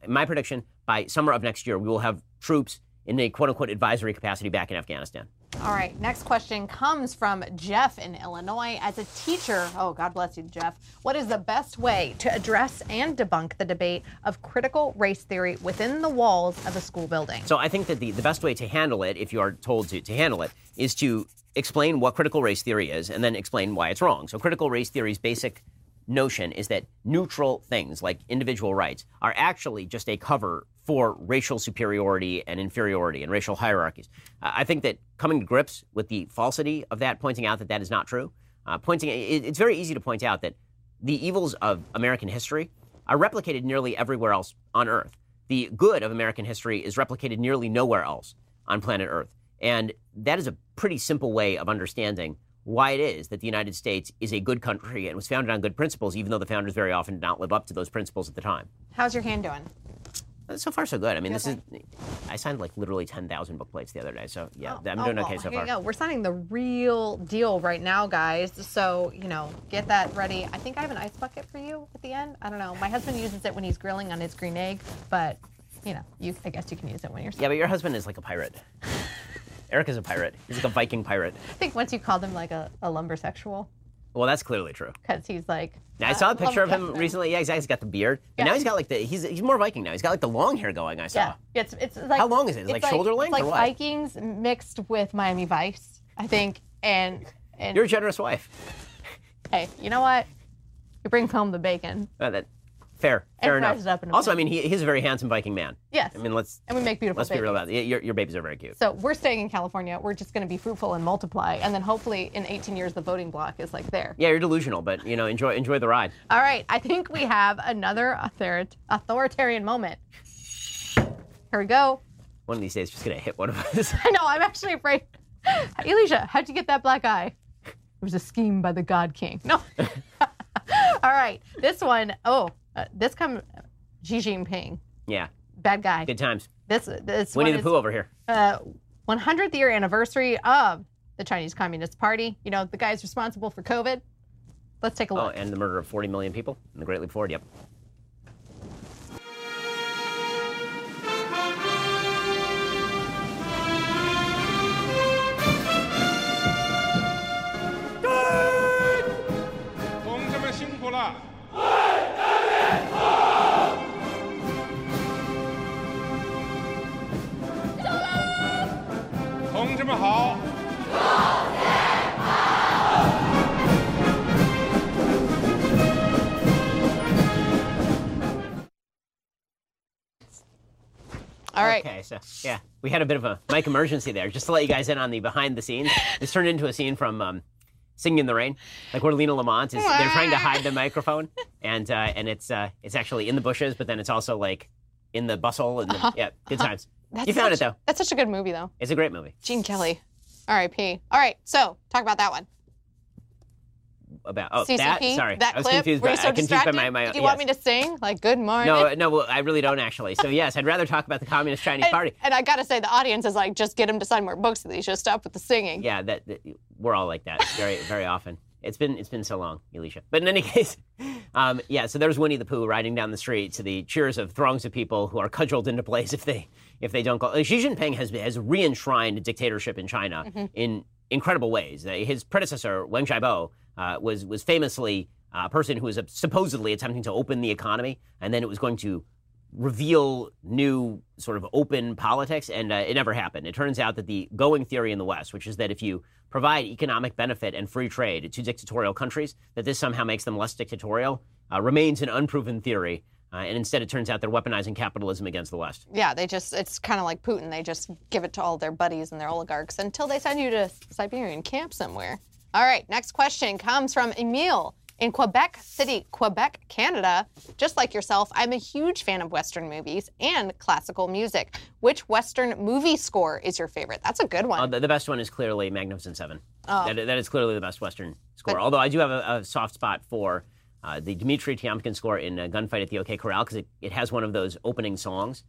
[SPEAKER 2] my prediction, by summer of next year, we will have troops in a quote unquote advisory capacity back in Afghanistan.
[SPEAKER 1] All right, next question comes from Jeff in Illinois. As a teacher, oh, God bless you, Jeff, what is the best way to address and debunk the debate of critical race theory within the walls of a school building?
[SPEAKER 2] So I think that the, the best way to handle it, if you are told to, to handle it, is to explain what critical race theory is and then explain why it's wrong. So critical race theory's basic notion is that neutral things like individual rights are actually just a cover for racial superiority and inferiority and racial hierarchies. Uh, I think that coming to grips with the falsity of that, pointing out that that is not true, uh, pointing it, it's very easy to point out that the evils of American history are replicated nearly everywhere else on Earth. The good of American history is replicated nearly nowhere else on planet Earth. And that is a pretty simple way of understanding why it is that the United States is a good country and was founded on good principles, even though the founders very often did not live up to those principles at the time.
[SPEAKER 1] How's your hand doing?
[SPEAKER 2] Uh, so far, so good. I mean, this
[SPEAKER 1] Okay.
[SPEAKER 2] is. I signed like literally 10,000 book plates the other day. So yeah,
[SPEAKER 1] Oh,
[SPEAKER 2] I'm
[SPEAKER 1] oh,
[SPEAKER 2] doing
[SPEAKER 1] well,
[SPEAKER 2] okay so far.
[SPEAKER 1] you go. We're signing the real deal right now, guys. So, you know, get that ready. I think I have an ice bucket for you at the end. I don't know. My husband uses it when he's grilling on his green egg, but, you know, you I guess you can use it when you're
[SPEAKER 2] Yeah, but your husband is like a pirate. Eric is a pirate. He's like a Viking pirate.
[SPEAKER 1] I think once you called him like a, a lumbersexual,
[SPEAKER 2] Well, that's clearly true.
[SPEAKER 1] because he's like.
[SPEAKER 2] Now, I saw a picture of him recently. Yeah, exactly. He's got the beard. But
[SPEAKER 1] Yeah.
[SPEAKER 2] now he's got like the he's he's more Viking now. He's got like the long hair going. I saw.
[SPEAKER 1] Yeah, it's it's like
[SPEAKER 2] How long is it? It's like shoulder length
[SPEAKER 1] It's
[SPEAKER 2] or
[SPEAKER 1] like
[SPEAKER 2] what?
[SPEAKER 1] Vikings mixed with Miami Vice, I think. And and
[SPEAKER 2] You're a generous wife.
[SPEAKER 1] hey, you know what? You bring home the bacon.
[SPEAKER 2] That fair, fair
[SPEAKER 1] And
[SPEAKER 2] enough.
[SPEAKER 1] it up in a
[SPEAKER 2] also, I mean, he, he's a very handsome Viking man.
[SPEAKER 1] Yes.
[SPEAKER 2] I mean, let's
[SPEAKER 1] and we make beautiful.
[SPEAKER 2] let's be real about it. Your, your babies are very cute.
[SPEAKER 1] So we're staying in California. We're just going to be fruitful and multiply, and then hopefully in 18 years the voting block is like there.
[SPEAKER 2] Yeah, you're delusional, but you know, enjoy enjoy the ride.
[SPEAKER 1] All right, I think we have another author- authoritarian moment. Here we go.
[SPEAKER 2] One of these days, just gonna hit one of us.
[SPEAKER 1] I know. I'm actually afraid. Elisha, how'd you get that black eye? It was a scheme by the God King. No. All right, this one oh, uh, this come Xi Jinping,
[SPEAKER 2] yeah,
[SPEAKER 1] bad guy.
[SPEAKER 2] good times.
[SPEAKER 1] This this
[SPEAKER 2] Winnie the Pooh over here.
[SPEAKER 1] uh, 100th year anniversary of the Chinese Communist Party. You know, the guy's responsible for COVID. Let's take a look.
[SPEAKER 2] Oh, and the murder of 40 million people in the Great Leap Forward. Yep.
[SPEAKER 1] “ right.
[SPEAKER 2] Okay, so yeah, we had a bit of a mic emergency there. Just to let you guys in on the behind the scenes, this turned into a scene from um, Singing in the Rain, like where Lina Lamont is. They're trying to hide the microphone, and uh, and it's uh, it's actually in the bushes, but then it's also like in the bustle, and the, yeah, good times. you found it though.
[SPEAKER 1] That's such a good movie, though.
[SPEAKER 2] It's a great movie
[SPEAKER 1] Gene Kelly. R.I.P. All right, so talk about that one.
[SPEAKER 2] About oh
[SPEAKER 1] CCP.
[SPEAKER 2] that. Sorry,
[SPEAKER 1] that
[SPEAKER 2] I was
[SPEAKER 1] clip.
[SPEAKER 2] confused.
[SPEAKER 1] Were
[SPEAKER 2] by,
[SPEAKER 1] so
[SPEAKER 2] I confused by my my.
[SPEAKER 1] Did you
[SPEAKER 2] yes.
[SPEAKER 1] want me to sing like "Good Morning"?
[SPEAKER 2] No, no, well, I really don't actually. So yes, I'd rather talk about the Communist Chinese
[SPEAKER 1] and,
[SPEAKER 2] Party.
[SPEAKER 1] and I gotta say, the audience is like, just get him to sign more books. They should stop with the singing.
[SPEAKER 2] Yeah, that, that we're all like that very very often. It's been it's been so long, Elisha. But in any case, um, yeah. So there's Winnie the Pooh riding down the street to the cheers of throngs of people who are cudgeled into place if they if they don't go. uh, Xi Jinping has has re-enshrined dictatorship in China in incredible ways. His predecessor Wen Jiabao uh, was was famously uh, a person who was supposedly attempting to open the economy, and then it was going to reveal new sort of open politics, and uh, it never happened. It turns out that the going theory in the West, which is that if you provide economic benefit and free trade to dictatorial countries, that this somehow makes them less dictatorial, uh, remains an unproven theory. Uh, and instead, it turns out they're weaponizing capitalism against the West.
[SPEAKER 1] Yeah, they just, it's kind of like Putin. They just give it to all their buddies and their oligarchs until they send you to Siberian camp somewhere. All right, next question comes from Emile in Quebec City, Quebec, Canada. Just like yourself, I'm a huge fan of Western movies and classical music. Which Western movie score is your favorite? That's a good one.
[SPEAKER 2] Uh, the, the best one is clearly Magnificent Seven.
[SPEAKER 1] Oh.
[SPEAKER 2] That, that is clearly the best Western score.
[SPEAKER 1] But-
[SPEAKER 2] Although I do have a, a soft spot for uh, the Dimitri Tiomkin score in uh, Gunfight at the OK Corral because it, it has one of those opening songs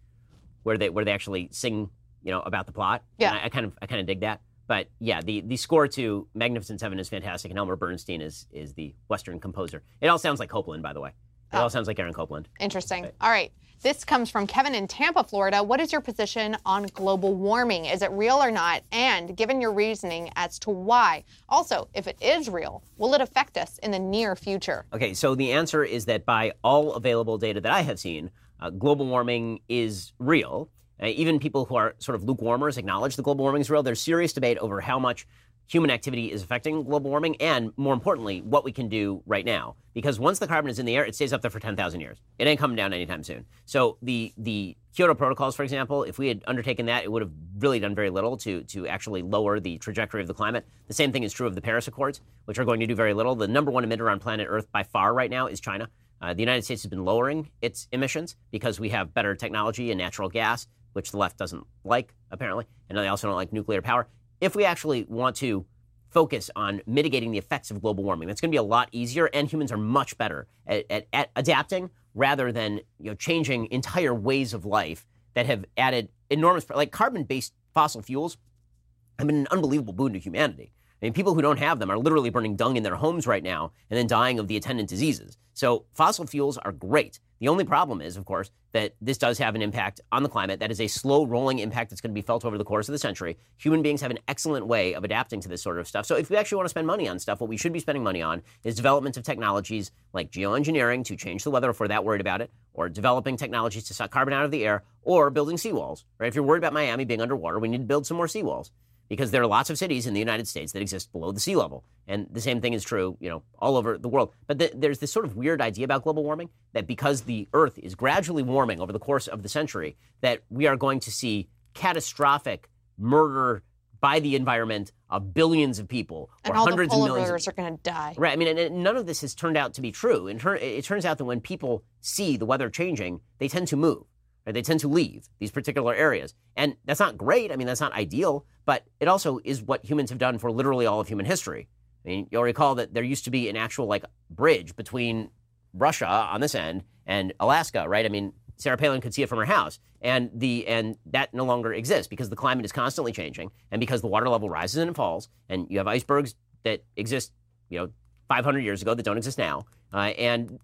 [SPEAKER 2] where they where they actually sing, you know, about the plot.
[SPEAKER 1] Yeah.
[SPEAKER 2] And I, I kind of I kind of dig that. But yeah, the, the score to Magnificent Seven is fantastic, and Elmer Bernstein is is the Western composer. It all sounds like Copland, by the way. It
[SPEAKER 1] Oh.
[SPEAKER 2] all sounds like Aaron Copland.
[SPEAKER 1] Interesting. All right. This comes from Kevin in Tampa, Florida. What is your position on global warming? Is it real or not? And given your reasoning as to why. Also, if it is real, will it affect us in the near future?
[SPEAKER 2] Okay, so the answer is that by all available data that I have seen, uh, global warming is real. Uh, even people who are sort of lukewarmers acknowledge the global warming is real. There's serious debate over how much human activity is affecting global warming, and more importantly, what we can do right now. Because once the carbon is in the air, it stays up there for 10,000 years. It ain't coming down anytime soon. So the the Kyoto protocols, for example, if we had undertaken that, it would have really done very little to to actually lower the trajectory of the climate. The same thing is true of the Paris Accords, which are going to do very little. The number one emitter on planet Earth by far right now is China. Uh, the United States has been lowering its emissions because we have better technology and natural gas, which the left doesn't like, apparently. And they also don't like nuclear power. If we actually want to focus on mitigating the effects of global warming, that's going to be a lot easier, and humans are much better at, at, at adapting rather than you know changing entire ways of life that have added enormous like carbon-based fossil fuels have been an unbelievable boon to humanity. I mean, people who don't have them are literally burning dung in their homes right now and then dying of the attendant diseases. So fossil fuels are great. The only problem is, of course, that this does have an impact on the climate. That is a slow rolling impact that's going to be felt over the course of the century. Human beings have an excellent way of adapting to this sort of stuff. So if we actually want to spend money on stuff, what we should be spending money on is development of technologies like geoengineering to change the weather if we're that worried about it, or developing technologies to suck carbon out of the air, or building seawalls. Right? If you're worried about Miami being underwater, we need to build some more seawalls because there are lots of cities in the United States that exist below the sea level, and the same thing is true, you know, all over the world. But the, there's this sort of weird idea about global warming that because the Earth is gradually warming over the course of the century, that we are going to see catastrophic murder by the environment of billions of people
[SPEAKER 1] And
[SPEAKER 2] or
[SPEAKER 1] all the
[SPEAKER 2] hundreds of
[SPEAKER 1] polar
[SPEAKER 2] millions. of-
[SPEAKER 1] bears are going to die.
[SPEAKER 2] Right. I mean, and, and none of this has turned out to be true. Turn, it turns out that when people see the weather changing, they tend to move. Right? They tend to leave these particular areas, and that's not great. I mean, that's not ideal, but it also is what humans have done for literally all of human history. I mean, you'll recall that there used to be an actual like bridge between Russia on this end and Alaska, right? I mean, Sarah Palin could see it from her house, and the and that no longer exists because the climate is constantly changing, and because the water level rises and falls, and you have icebergs that exist, you know, 500 years ago that don't exist now, uh, and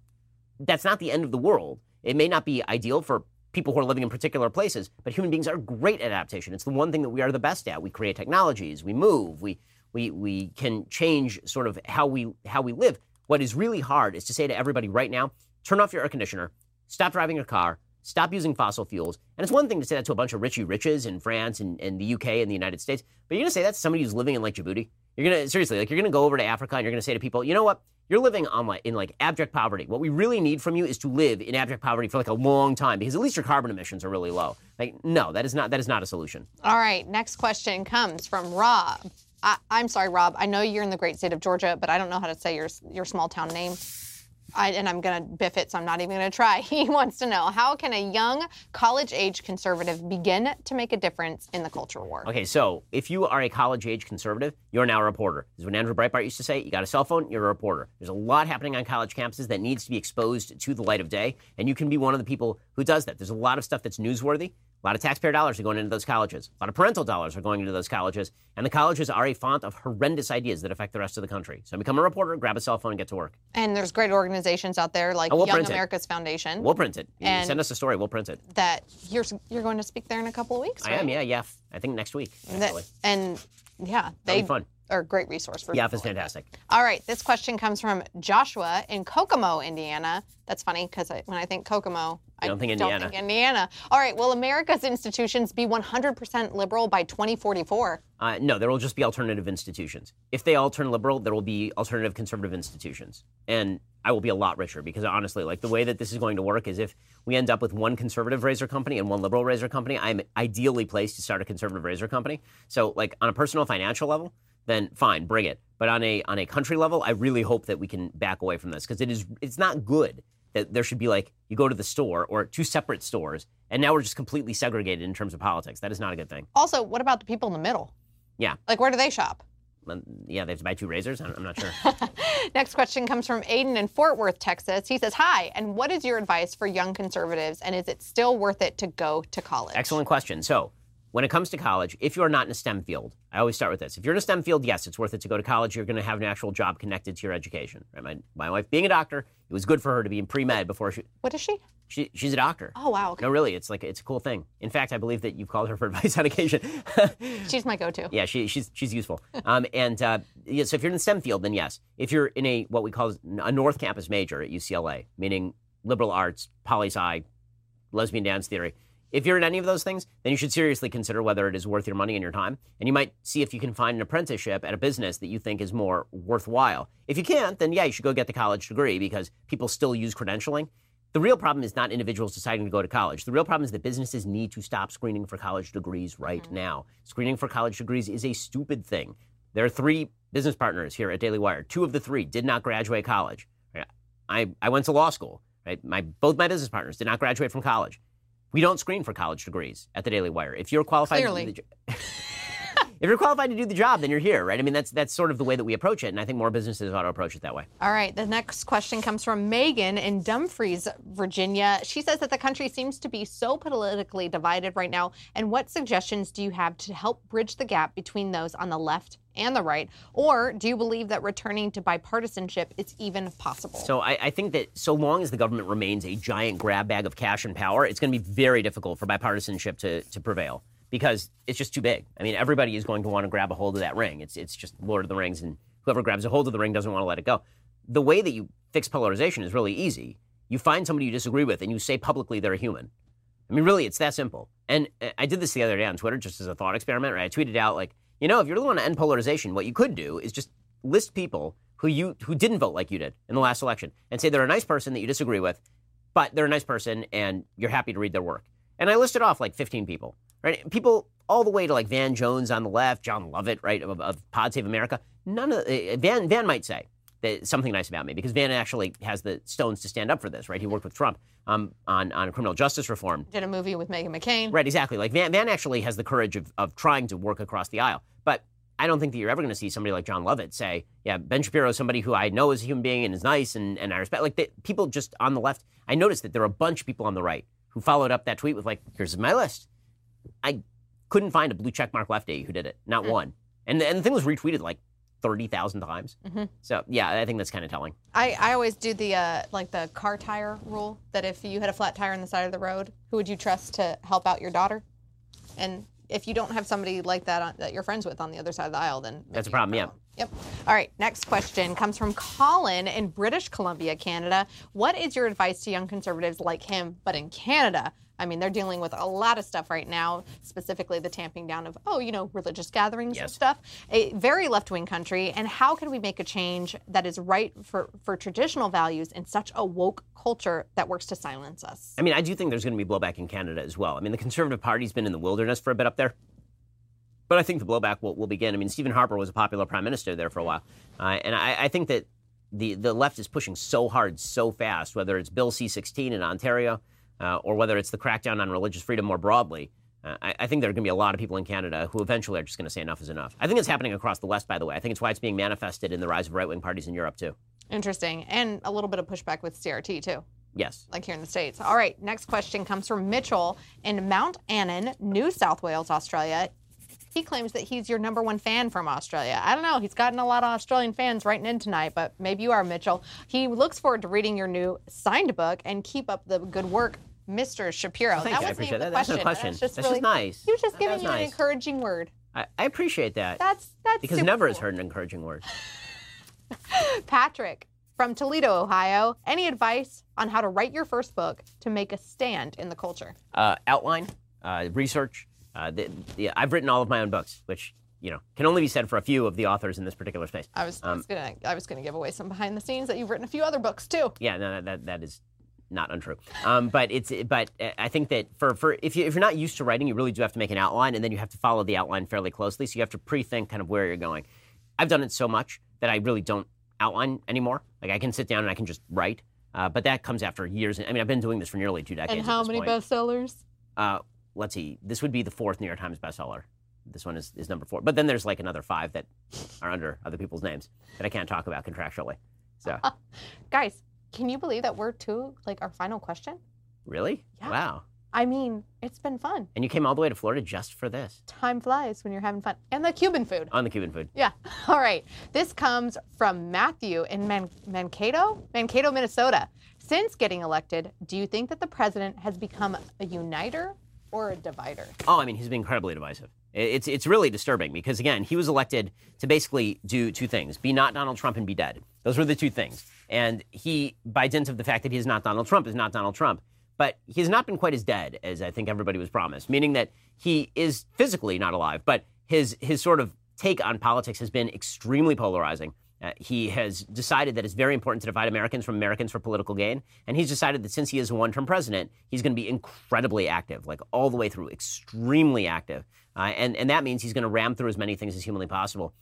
[SPEAKER 2] that's not the end of the world. It may not be ideal for people who are living in particular places, but human beings are great at adaptation. It's the one thing that we are the best at. We create technologies, we move, we we we can change sort of how we how we live. What is really hard is to say to everybody right now, turn off your air conditioner, stop driving your car, stop using fossil fuels. And it's one thing to say that to a bunch of richy riches in France and, and the UK and the United States, but you're gonna say that to somebody who's living in like Djibouti. You're gonna seriously, like you're gonna go over to Africa and you're gonna say to people, you know what? You're living on like in like abject poverty. What we really need from you is to live in abject poverty for like a long time because at least your carbon emissions are really low. Like, no, that is not that is not a solution.
[SPEAKER 1] All right, next question comes from Rob. I, I'm sorry, Rob. I know you're in the great state of Georgia, but I don't know how to say your your small town name. I, and I'm gonna biff it, so I'm not even gonna try. He wants to know how can a young college-age conservative begin to make a difference in the culture war?
[SPEAKER 2] Okay, so if you are a college age conservative, you're now a reporter. This is what Andrew Breitbart used to say. You got a cell phone, you're a reporter. There's a lot happening on college campuses that needs to be exposed to the light of day, and you can be one of the people who does that. There's a lot of stuff that's newsworthy. A lot of taxpayer dollars are going into those colleges. A lot of parental dollars are going into those colleges. And the colleges are a font of horrendous ideas that affect the rest of the country. So become a reporter, grab a cell phone, and get to work.
[SPEAKER 1] And there's great organizations out there like
[SPEAKER 2] we'll
[SPEAKER 1] Young
[SPEAKER 2] print it.
[SPEAKER 1] America's Foundation
[SPEAKER 2] We'll print it. You
[SPEAKER 1] And-
[SPEAKER 2] send us a story, we'll print it.
[SPEAKER 1] that you're you're going to speak there in a couple of weeks.
[SPEAKER 2] I am, yeah, yeah. I think next week.
[SPEAKER 1] That- and yeah, they
[SPEAKER 2] be fun.
[SPEAKER 1] A great resource for
[SPEAKER 2] Yeah,
[SPEAKER 1] people
[SPEAKER 2] it's fantastic.
[SPEAKER 1] All right, this question comes from Joshua in Kokomo, Indiana. That's funny because I, when I think Kokomo, I
[SPEAKER 2] don't think
[SPEAKER 1] don't
[SPEAKER 2] Indiana.
[SPEAKER 1] think Indiana. All right, will America's institutions be 100% liberal by 2044?
[SPEAKER 2] Uh, no, there will just be alternative institutions. If they all turn liberal, there will be alternative conservative institutions. And I will be a lot richer because honestly, like the way that this is going to work is if we end up with one conservative razor company and one liberal razor company, I'm ideally placed to start a conservative razor company. So, like on a personal financial level, then fine, bring it. But on a on a country level, I really hope that we can back away from this because it is it's not good that there should be like you go to the store or two separate stores and now we're just completely segregated in terms of politics. That is not a good thing.
[SPEAKER 1] Also, what about the people in the middle?
[SPEAKER 2] Yeah.
[SPEAKER 1] Like, where do they shop?
[SPEAKER 2] Yeah, they have to buy two razors. I'm I'm not sure.
[SPEAKER 1] Next question comes from Aiden in Fort Worth, Texas. He says, Hi, and what is your advice for young conservatives, and is it still worth it to go to college?
[SPEAKER 2] Excellent question. So, when it comes to college, if you're not in a STEM field, I always start with this. If you're in a STEM field, yes, it's worth it to go to college. You're going to have an actual job connected to your education. Right? My, my wife being a doctor, it was good for her to be in pre med before she,
[SPEAKER 1] What is she?
[SPEAKER 2] she she's a doctor.
[SPEAKER 1] Oh, wow. Okay.
[SPEAKER 2] No, really, it's like it's a cool thing. In fact, I believe that you've called her for advice on occasion.
[SPEAKER 1] She's my go to.
[SPEAKER 2] yeah, she, she's she's useful. Um, and uh, yeah, so if you're in the STEM field, then yes. If you're in a what we call a North Campus major at UCLA, meaning liberal arts, poli sci, lesbian dance theory. If you're in any of those things, then you should seriously consider whether it is worth your money and your time. And you might see if you can find an apprenticeship at a business that you think is more worthwhile. If you can't, then yeah, you should go get the college degree because people still use credentialing. The real problem is not individuals deciding to go to college. The real problem is that businesses need to stop screening for college degrees right mm-hmm. now. Screening for college degrees is a stupid thing. There are three business partners here at Daily Wire. Two of the three did not graduate college. I, I went to law school. Right? My, both my business partners did not graduate from college. We don't screen for college degrees at the Daily Wire. If you're qualified,
[SPEAKER 1] Clearly.
[SPEAKER 2] if you're qualified to do the job, then you're here, right? I mean, that's that's sort of the way that we approach it, and I think more businesses ought to approach it that way.
[SPEAKER 1] All right, the next question comes from Megan in Dumfries, Virginia. She says that the country seems to be so politically divided right now. And what suggestions do you have to help bridge the gap between those on the left and the right? Or do you believe that returning to bipartisanship is even possible?
[SPEAKER 2] So I, I think that so long as the government remains a giant grab bag of cash and power, it's going to be very difficult for bipartisanship to, to prevail because it's just too big. I mean, everybody is going to want to grab a hold of that ring. It's it's just Lord of the Rings, and whoever grabs a hold of the ring doesn't want to let it go. The way that you fix polarization is really easy. You find somebody you disagree with, and you say publicly they're a human. I mean, really, it's that simple. And uh, I did this the other day on Twitter, just as a thought experiment. Right? I tweeted out like, you know, if you really want to end polarization, what you could do is just list people who you who didn't vote like you did in the last election, and say they're a nice person that you disagree with, but they're a nice person, and you're happy to read their work. And I listed off like 15 people, right? People all the way to like Van Jones on the left, Jon Lovett, right, of, of Pod Save America. None of uh, Van Van might say that something nice about me because Van actually has the stones to stand up for this, right? He worked with Trump um, on on criminal justice reform.
[SPEAKER 1] Did a movie with Meghan McCain.
[SPEAKER 2] Right, exactly. Like Van Van actually has the courage of of trying to work across the aisle, but. I don't think that you're ever going to see somebody like Jon Lovett say, "Yeah, Ben Shapiro is somebody who I know is a human being and is nice and, and I respect." Like the, people just on the left, I noticed that there are a bunch of people on the right who followed up that tweet with like, "Here's my list." I couldn't find a blue checkmark lefty who did it, not
[SPEAKER 1] Mm.
[SPEAKER 2] one. And and the thing was retweeted like thirty thousand times.
[SPEAKER 1] Mm-hmm.
[SPEAKER 2] So yeah, I think that's kind of telling.
[SPEAKER 1] I, I always do the uh, like the car tire rule that if you had a flat tire on the side of the road, who would you trust to help out your daughter? And if you don't have somebody like that on, that you're friends with on the other side of the aisle, then
[SPEAKER 2] That's a problem, yeah.
[SPEAKER 1] Yep. All right. Next question comes from Colin in British Columbia, Canada. What is your advice to young conservatives like him, but in Canada? I mean, they're dealing with a lot of stuff right now, specifically the tamping down of, oh, you know, religious gatherings and stuff. A very left wing country. And how can we make a change that is right for, for traditional values in such a woke culture that works to silence us?
[SPEAKER 2] I mean, I do think there's going to be blowback in Canada as well. I mean, the Conservative Party's been in the wilderness for a bit up there. But I think the blowback will, will begin. I mean, Stephen Harper was a popular prime minister there for a while. Uh, and I, I think that the, the left is pushing so hard, so fast, whether it's Bill C 16 in Ontario uh, or whether it's the crackdown on religious freedom more broadly. Uh, I, I think there are going to be a lot of people in Canada who eventually are just going to say enough is enough. I think it's happening across the West, by the way. I think it's why it's being manifested in the rise of right wing parties in Europe, too.
[SPEAKER 1] Interesting. And a little bit of pushback with CRT, too.
[SPEAKER 2] Yes.
[SPEAKER 1] like here in the States. All right, next question comes from Mitchell in Mount Annan, New South Wales, Australia. He claims that he's your number one fan from Australia. I don't know. He's gotten a lot of Australian fans writing in tonight, but maybe you are, Mitchell. He looks forward to reading your new signed book and keep up the good work, Mr. Shapiro.
[SPEAKER 2] Thank you.
[SPEAKER 1] Wasn't even
[SPEAKER 2] that. no question.
[SPEAKER 1] That's just,
[SPEAKER 2] That's
[SPEAKER 1] really,
[SPEAKER 2] just nice.
[SPEAKER 1] He was just giving you an encouraging word.
[SPEAKER 2] I, I appreciate that.
[SPEAKER 1] That's that's
[SPEAKER 2] because never has heard an encouraging word.
[SPEAKER 1] Patrick from Toledo, Ohio. Any advice on how to write your first book to make a stand in the culture?
[SPEAKER 2] uh, outline, uh, research. Uh, the, the, I've written all of my own books, which you know can only be said for a few of the authors in this particular space.
[SPEAKER 1] I was, I
[SPEAKER 2] Um,
[SPEAKER 1] was gonna I was gonna give away some behind the scenes that you've written a few other books too.
[SPEAKER 2] Yeah, no, that that is not untrue. Um, but it's but uh, I think that for for if you if you're not used to writing, you really do have to make an outline, and then you have to follow the outline fairly closely. So you have to pre-think kind of where you're going. I've done it so much that I really don't outline anymore. Like I can sit down and I can just write. Uh, but that comes after years. I mean, I've been doing this for nearly two decades.
[SPEAKER 1] And how many
[SPEAKER 2] point.
[SPEAKER 1] bestsellers?
[SPEAKER 2] Uh, let's see. This would be the fourth New York Times bestseller. This one is, is number four. But then there's like another five that are under other people's names that I can't talk about contractually. So,
[SPEAKER 1] Guys, can you believe that we're to like our final question?
[SPEAKER 2] really?
[SPEAKER 1] Yeah.
[SPEAKER 2] Wow.
[SPEAKER 1] I mean, it's been fun.
[SPEAKER 2] And you came all the way to Florida just for this
[SPEAKER 1] Time flies when you're having fun. And the Cuban food.
[SPEAKER 2] on the Cuban food.
[SPEAKER 1] Yeah. All right. This comes from Matthew in Man- Mankato, Mankato, Minnesota. Since getting elected, do you think that the president has become a uniter or a divider?
[SPEAKER 2] Oh, I mean, he's been incredibly divisive. It's, it's really disturbing because, again, he was elected to basically do two things be not Donald Trump and be dead. Those were the two things. And he, by dint of the fact that he is not Donald Trump, is not Donald Trump. But he has not been quite as dead as I think everybody was promised, meaning that he is physically not alive, but his, his sort of take on politics has been extremely polarizing. Uh, he has decided that it's very important to divide Americans from Americans for political gain. And he's decided that since he is a one term president, he's going to be incredibly active, like all the way through, extremely active. Uh, and, and that means he's going to ram through as many things as humanly possible.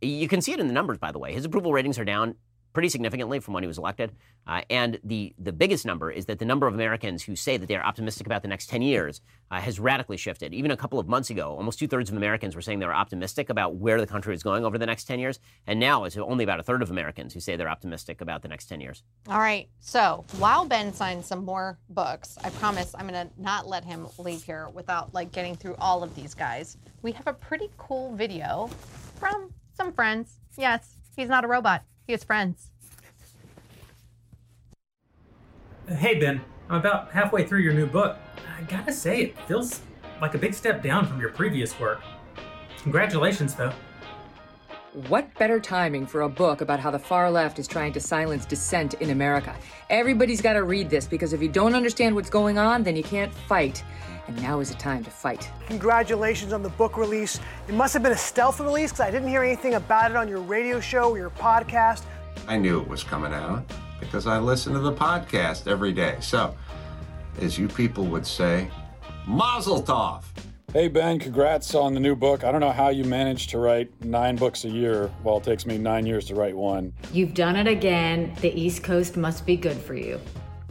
[SPEAKER 2] You can see it in the numbers, by the way. His approval ratings are down pretty significantly from when he was elected. Uh, and the, the biggest number is that the number of Americans who say that they are optimistic about the next 10 years uh, has radically shifted. Even a couple of months ago, almost two thirds of Americans were saying they were optimistic about where the country is going over the next 10 years. And now it's only about a third of Americans who say they're optimistic about the next 10 years.
[SPEAKER 1] All right. So while Ben signs some more books, I promise I'm going to not let him leave here without like getting through all of these guys. We have a pretty cool video from some friends. Yes, he's not a robot. He has friends.
[SPEAKER 5] Hey, Ben. I'm about halfway through your new book. I gotta say, it feels like a big step down from your previous work. Congratulations, though.
[SPEAKER 6] What better timing for a book about how the far left is trying to silence dissent in America? Everybody's got to read this because if you don't understand what's going on, then you can't fight. And now is the time to fight.
[SPEAKER 7] Congratulations on the book release. It must have been a stealth release because I didn't hear anything about it on your radio show or your podcast.
[SPEAKER 8] I knew it was coming out because I listen to the podcast every day. So, as you people would say, Mazel Tov.
[SPEAKER 9] Hey, Ben, congrats on the new book. I don't know how you managed to write nine books a year while it takes me nine years to write one.
[SPEAKER 10] You've done it again. The East Coast must be good for you.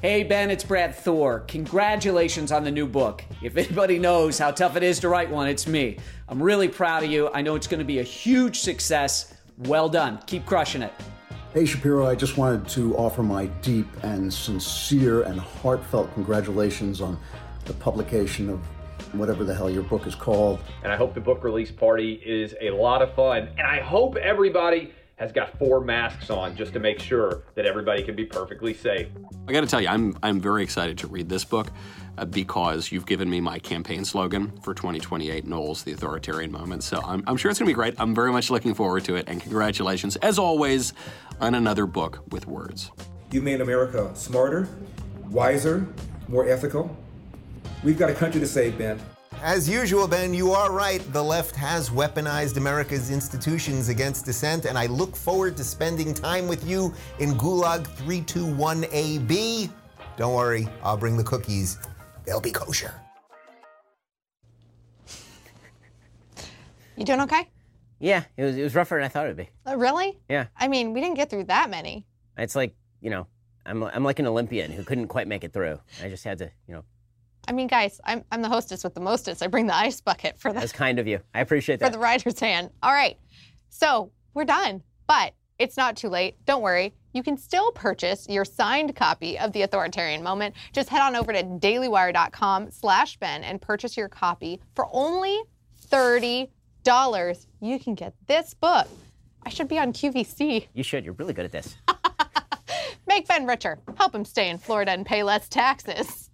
[SPEAKER 11] Hey, Ben, it's Brad Thor. Congratulations on the new book. If anybody knows how tough it is to write one, it's me. I'm really proud of you. I know it's going to be a huge success. Well done. Keep crushing it.
[SPEAKER 12] Hey, Shapiro, I just wanted to offer my deep and sincere and heartfelt congratulations on the publication of whatever the hell your book is called.
[SPEAKER 13] And I hope the book release party is a lot of fun. And I hope everybody has got four masks on just to make sure that everybody can be perfectly safe.
[SPEAKER 14] I got to tell you, I'm I'm very excited to read this book uh, because you've given me my campaign slogan for 2028, Knowles, the authoritarian moment. So I'm, I'm sure it's going to be great. I'm very much looking forward to it. And congratulations, as always, on another book with words.
[SPEAKER 15] You made America smarter, wiser, more ethical. We've got a country to save, Ben.
[SPEAKER 16] As usual, Ben, you are right. The left has weaponized America's institutions against dissent, and I look forward to spending time with you in Gulag 321AB. Don't worry, I'll bring the cookies. They'll be kosher.
[SPEAKER 1] You doing okay?
[SPEAKER 2] Yeah, it was, it was rougher than I thought it would be.
[SPEAKER 1] Uh, really?
[SPEAKER 2] Yeah.
[SPEAKER 1] I mean, we didn't get through that many.
[SPEAKER 2] It's like, you know, I'm, I'm like an Olympian who couldn't quite make it through. I just had to, you know,
[SPEAKER 1] I mean, guys, I'm, I'm the hostess with the mostest. I bring the ice bucket for the
[SPEAKER 2] That's kind of you. I appreciate that.
[SPEAKER 1] for the writer's hand. All right. So we're done. But it's not too late. Don't worry. You can still purchase your signed copy of The Authoritarian Moment. Just head on over to dailywire.com slash Ben and purchase your copy for only $30. You can get this book. I should be on QVC.
[SPEAKER 2] You should. You're really good at this.
[SPEAKER 1] Make Ben richer. Help him stay in Florida and pay less taxes.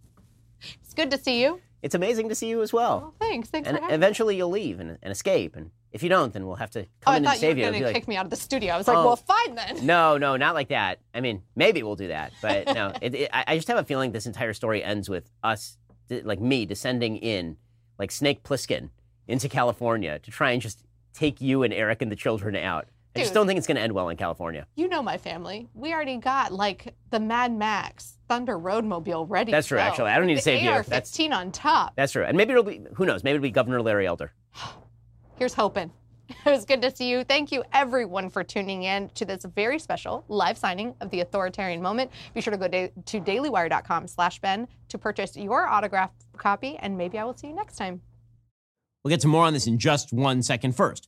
[SPEAKER 1] Good to see you.
[SPEAKER 2] It's amazing to see you as well.
[SPEAKER 1] Thanks. Thanks
[SPEAKER 2] and
[SPEAKER 1] for having me.
[SPEAKER 2] eventually you'll leave and, and escape. And if you don't, then we'll have to
[SPEAKER 1] Oh,
[SPEAKER 2] come
[SPEAKER 1] I
[SPEAKER 2] in
[SPEAKER 1] thought
[SPEAKER 2] and
[SPEAKER 1] you were
[SPEAKER 2] save you.
[SPEAKER 1] going
[SPEAKER 2] It'll
[SPEAKER 1] to
[SPEAKER 2] be like,
[SPEAKER 1] me out of the studio. I was like,
[SPEAKER 2] Oh.
[SPEAKER 1] well, fine then.
[SPEAKER 2] No, no, not like that. I mean, maybe we'll do that, but no. It, it, I I just have a feeling this entire story ends with us, like me, descending in, like Snake Plissken, into California to try and just take you and Eric and the children out. I just
[SPEAKER 1] Dude.
[SPEAKER 2] don't think it's going to end well in California.
[SPEAKER 1] You know my family. We already got like the Mad Max Thunder Roadmobile ready.
[SPEAKER 2] That's
[SPEAKER 1] to
[SPEAKER 2] true,
[SPEAKER 1] go.
[SPEAKER 2] actually. I don't need to
[SPEAKER 1] the
[SPEAKER 2] save you.
[SPEAKER 1] AR-15
[SPEAKER 2] That's-
[SPEAKER 1] on top.
[SPEAKER 2] That's true. And maybe it'll be, who knows, maybe it'll be Governor Larry Elder.
[SPEAKER 1] Here's hoping. It was good to see you. Thank you, everyone, for tuning in to this very special live signing of the Authoritarian Moment. Be sure to go da- to dailywire.com slash Ben to purchase your autographed copy, and maybe I will see you next time.
[SPEAKER 2] We'll get to more on this in just one second. First,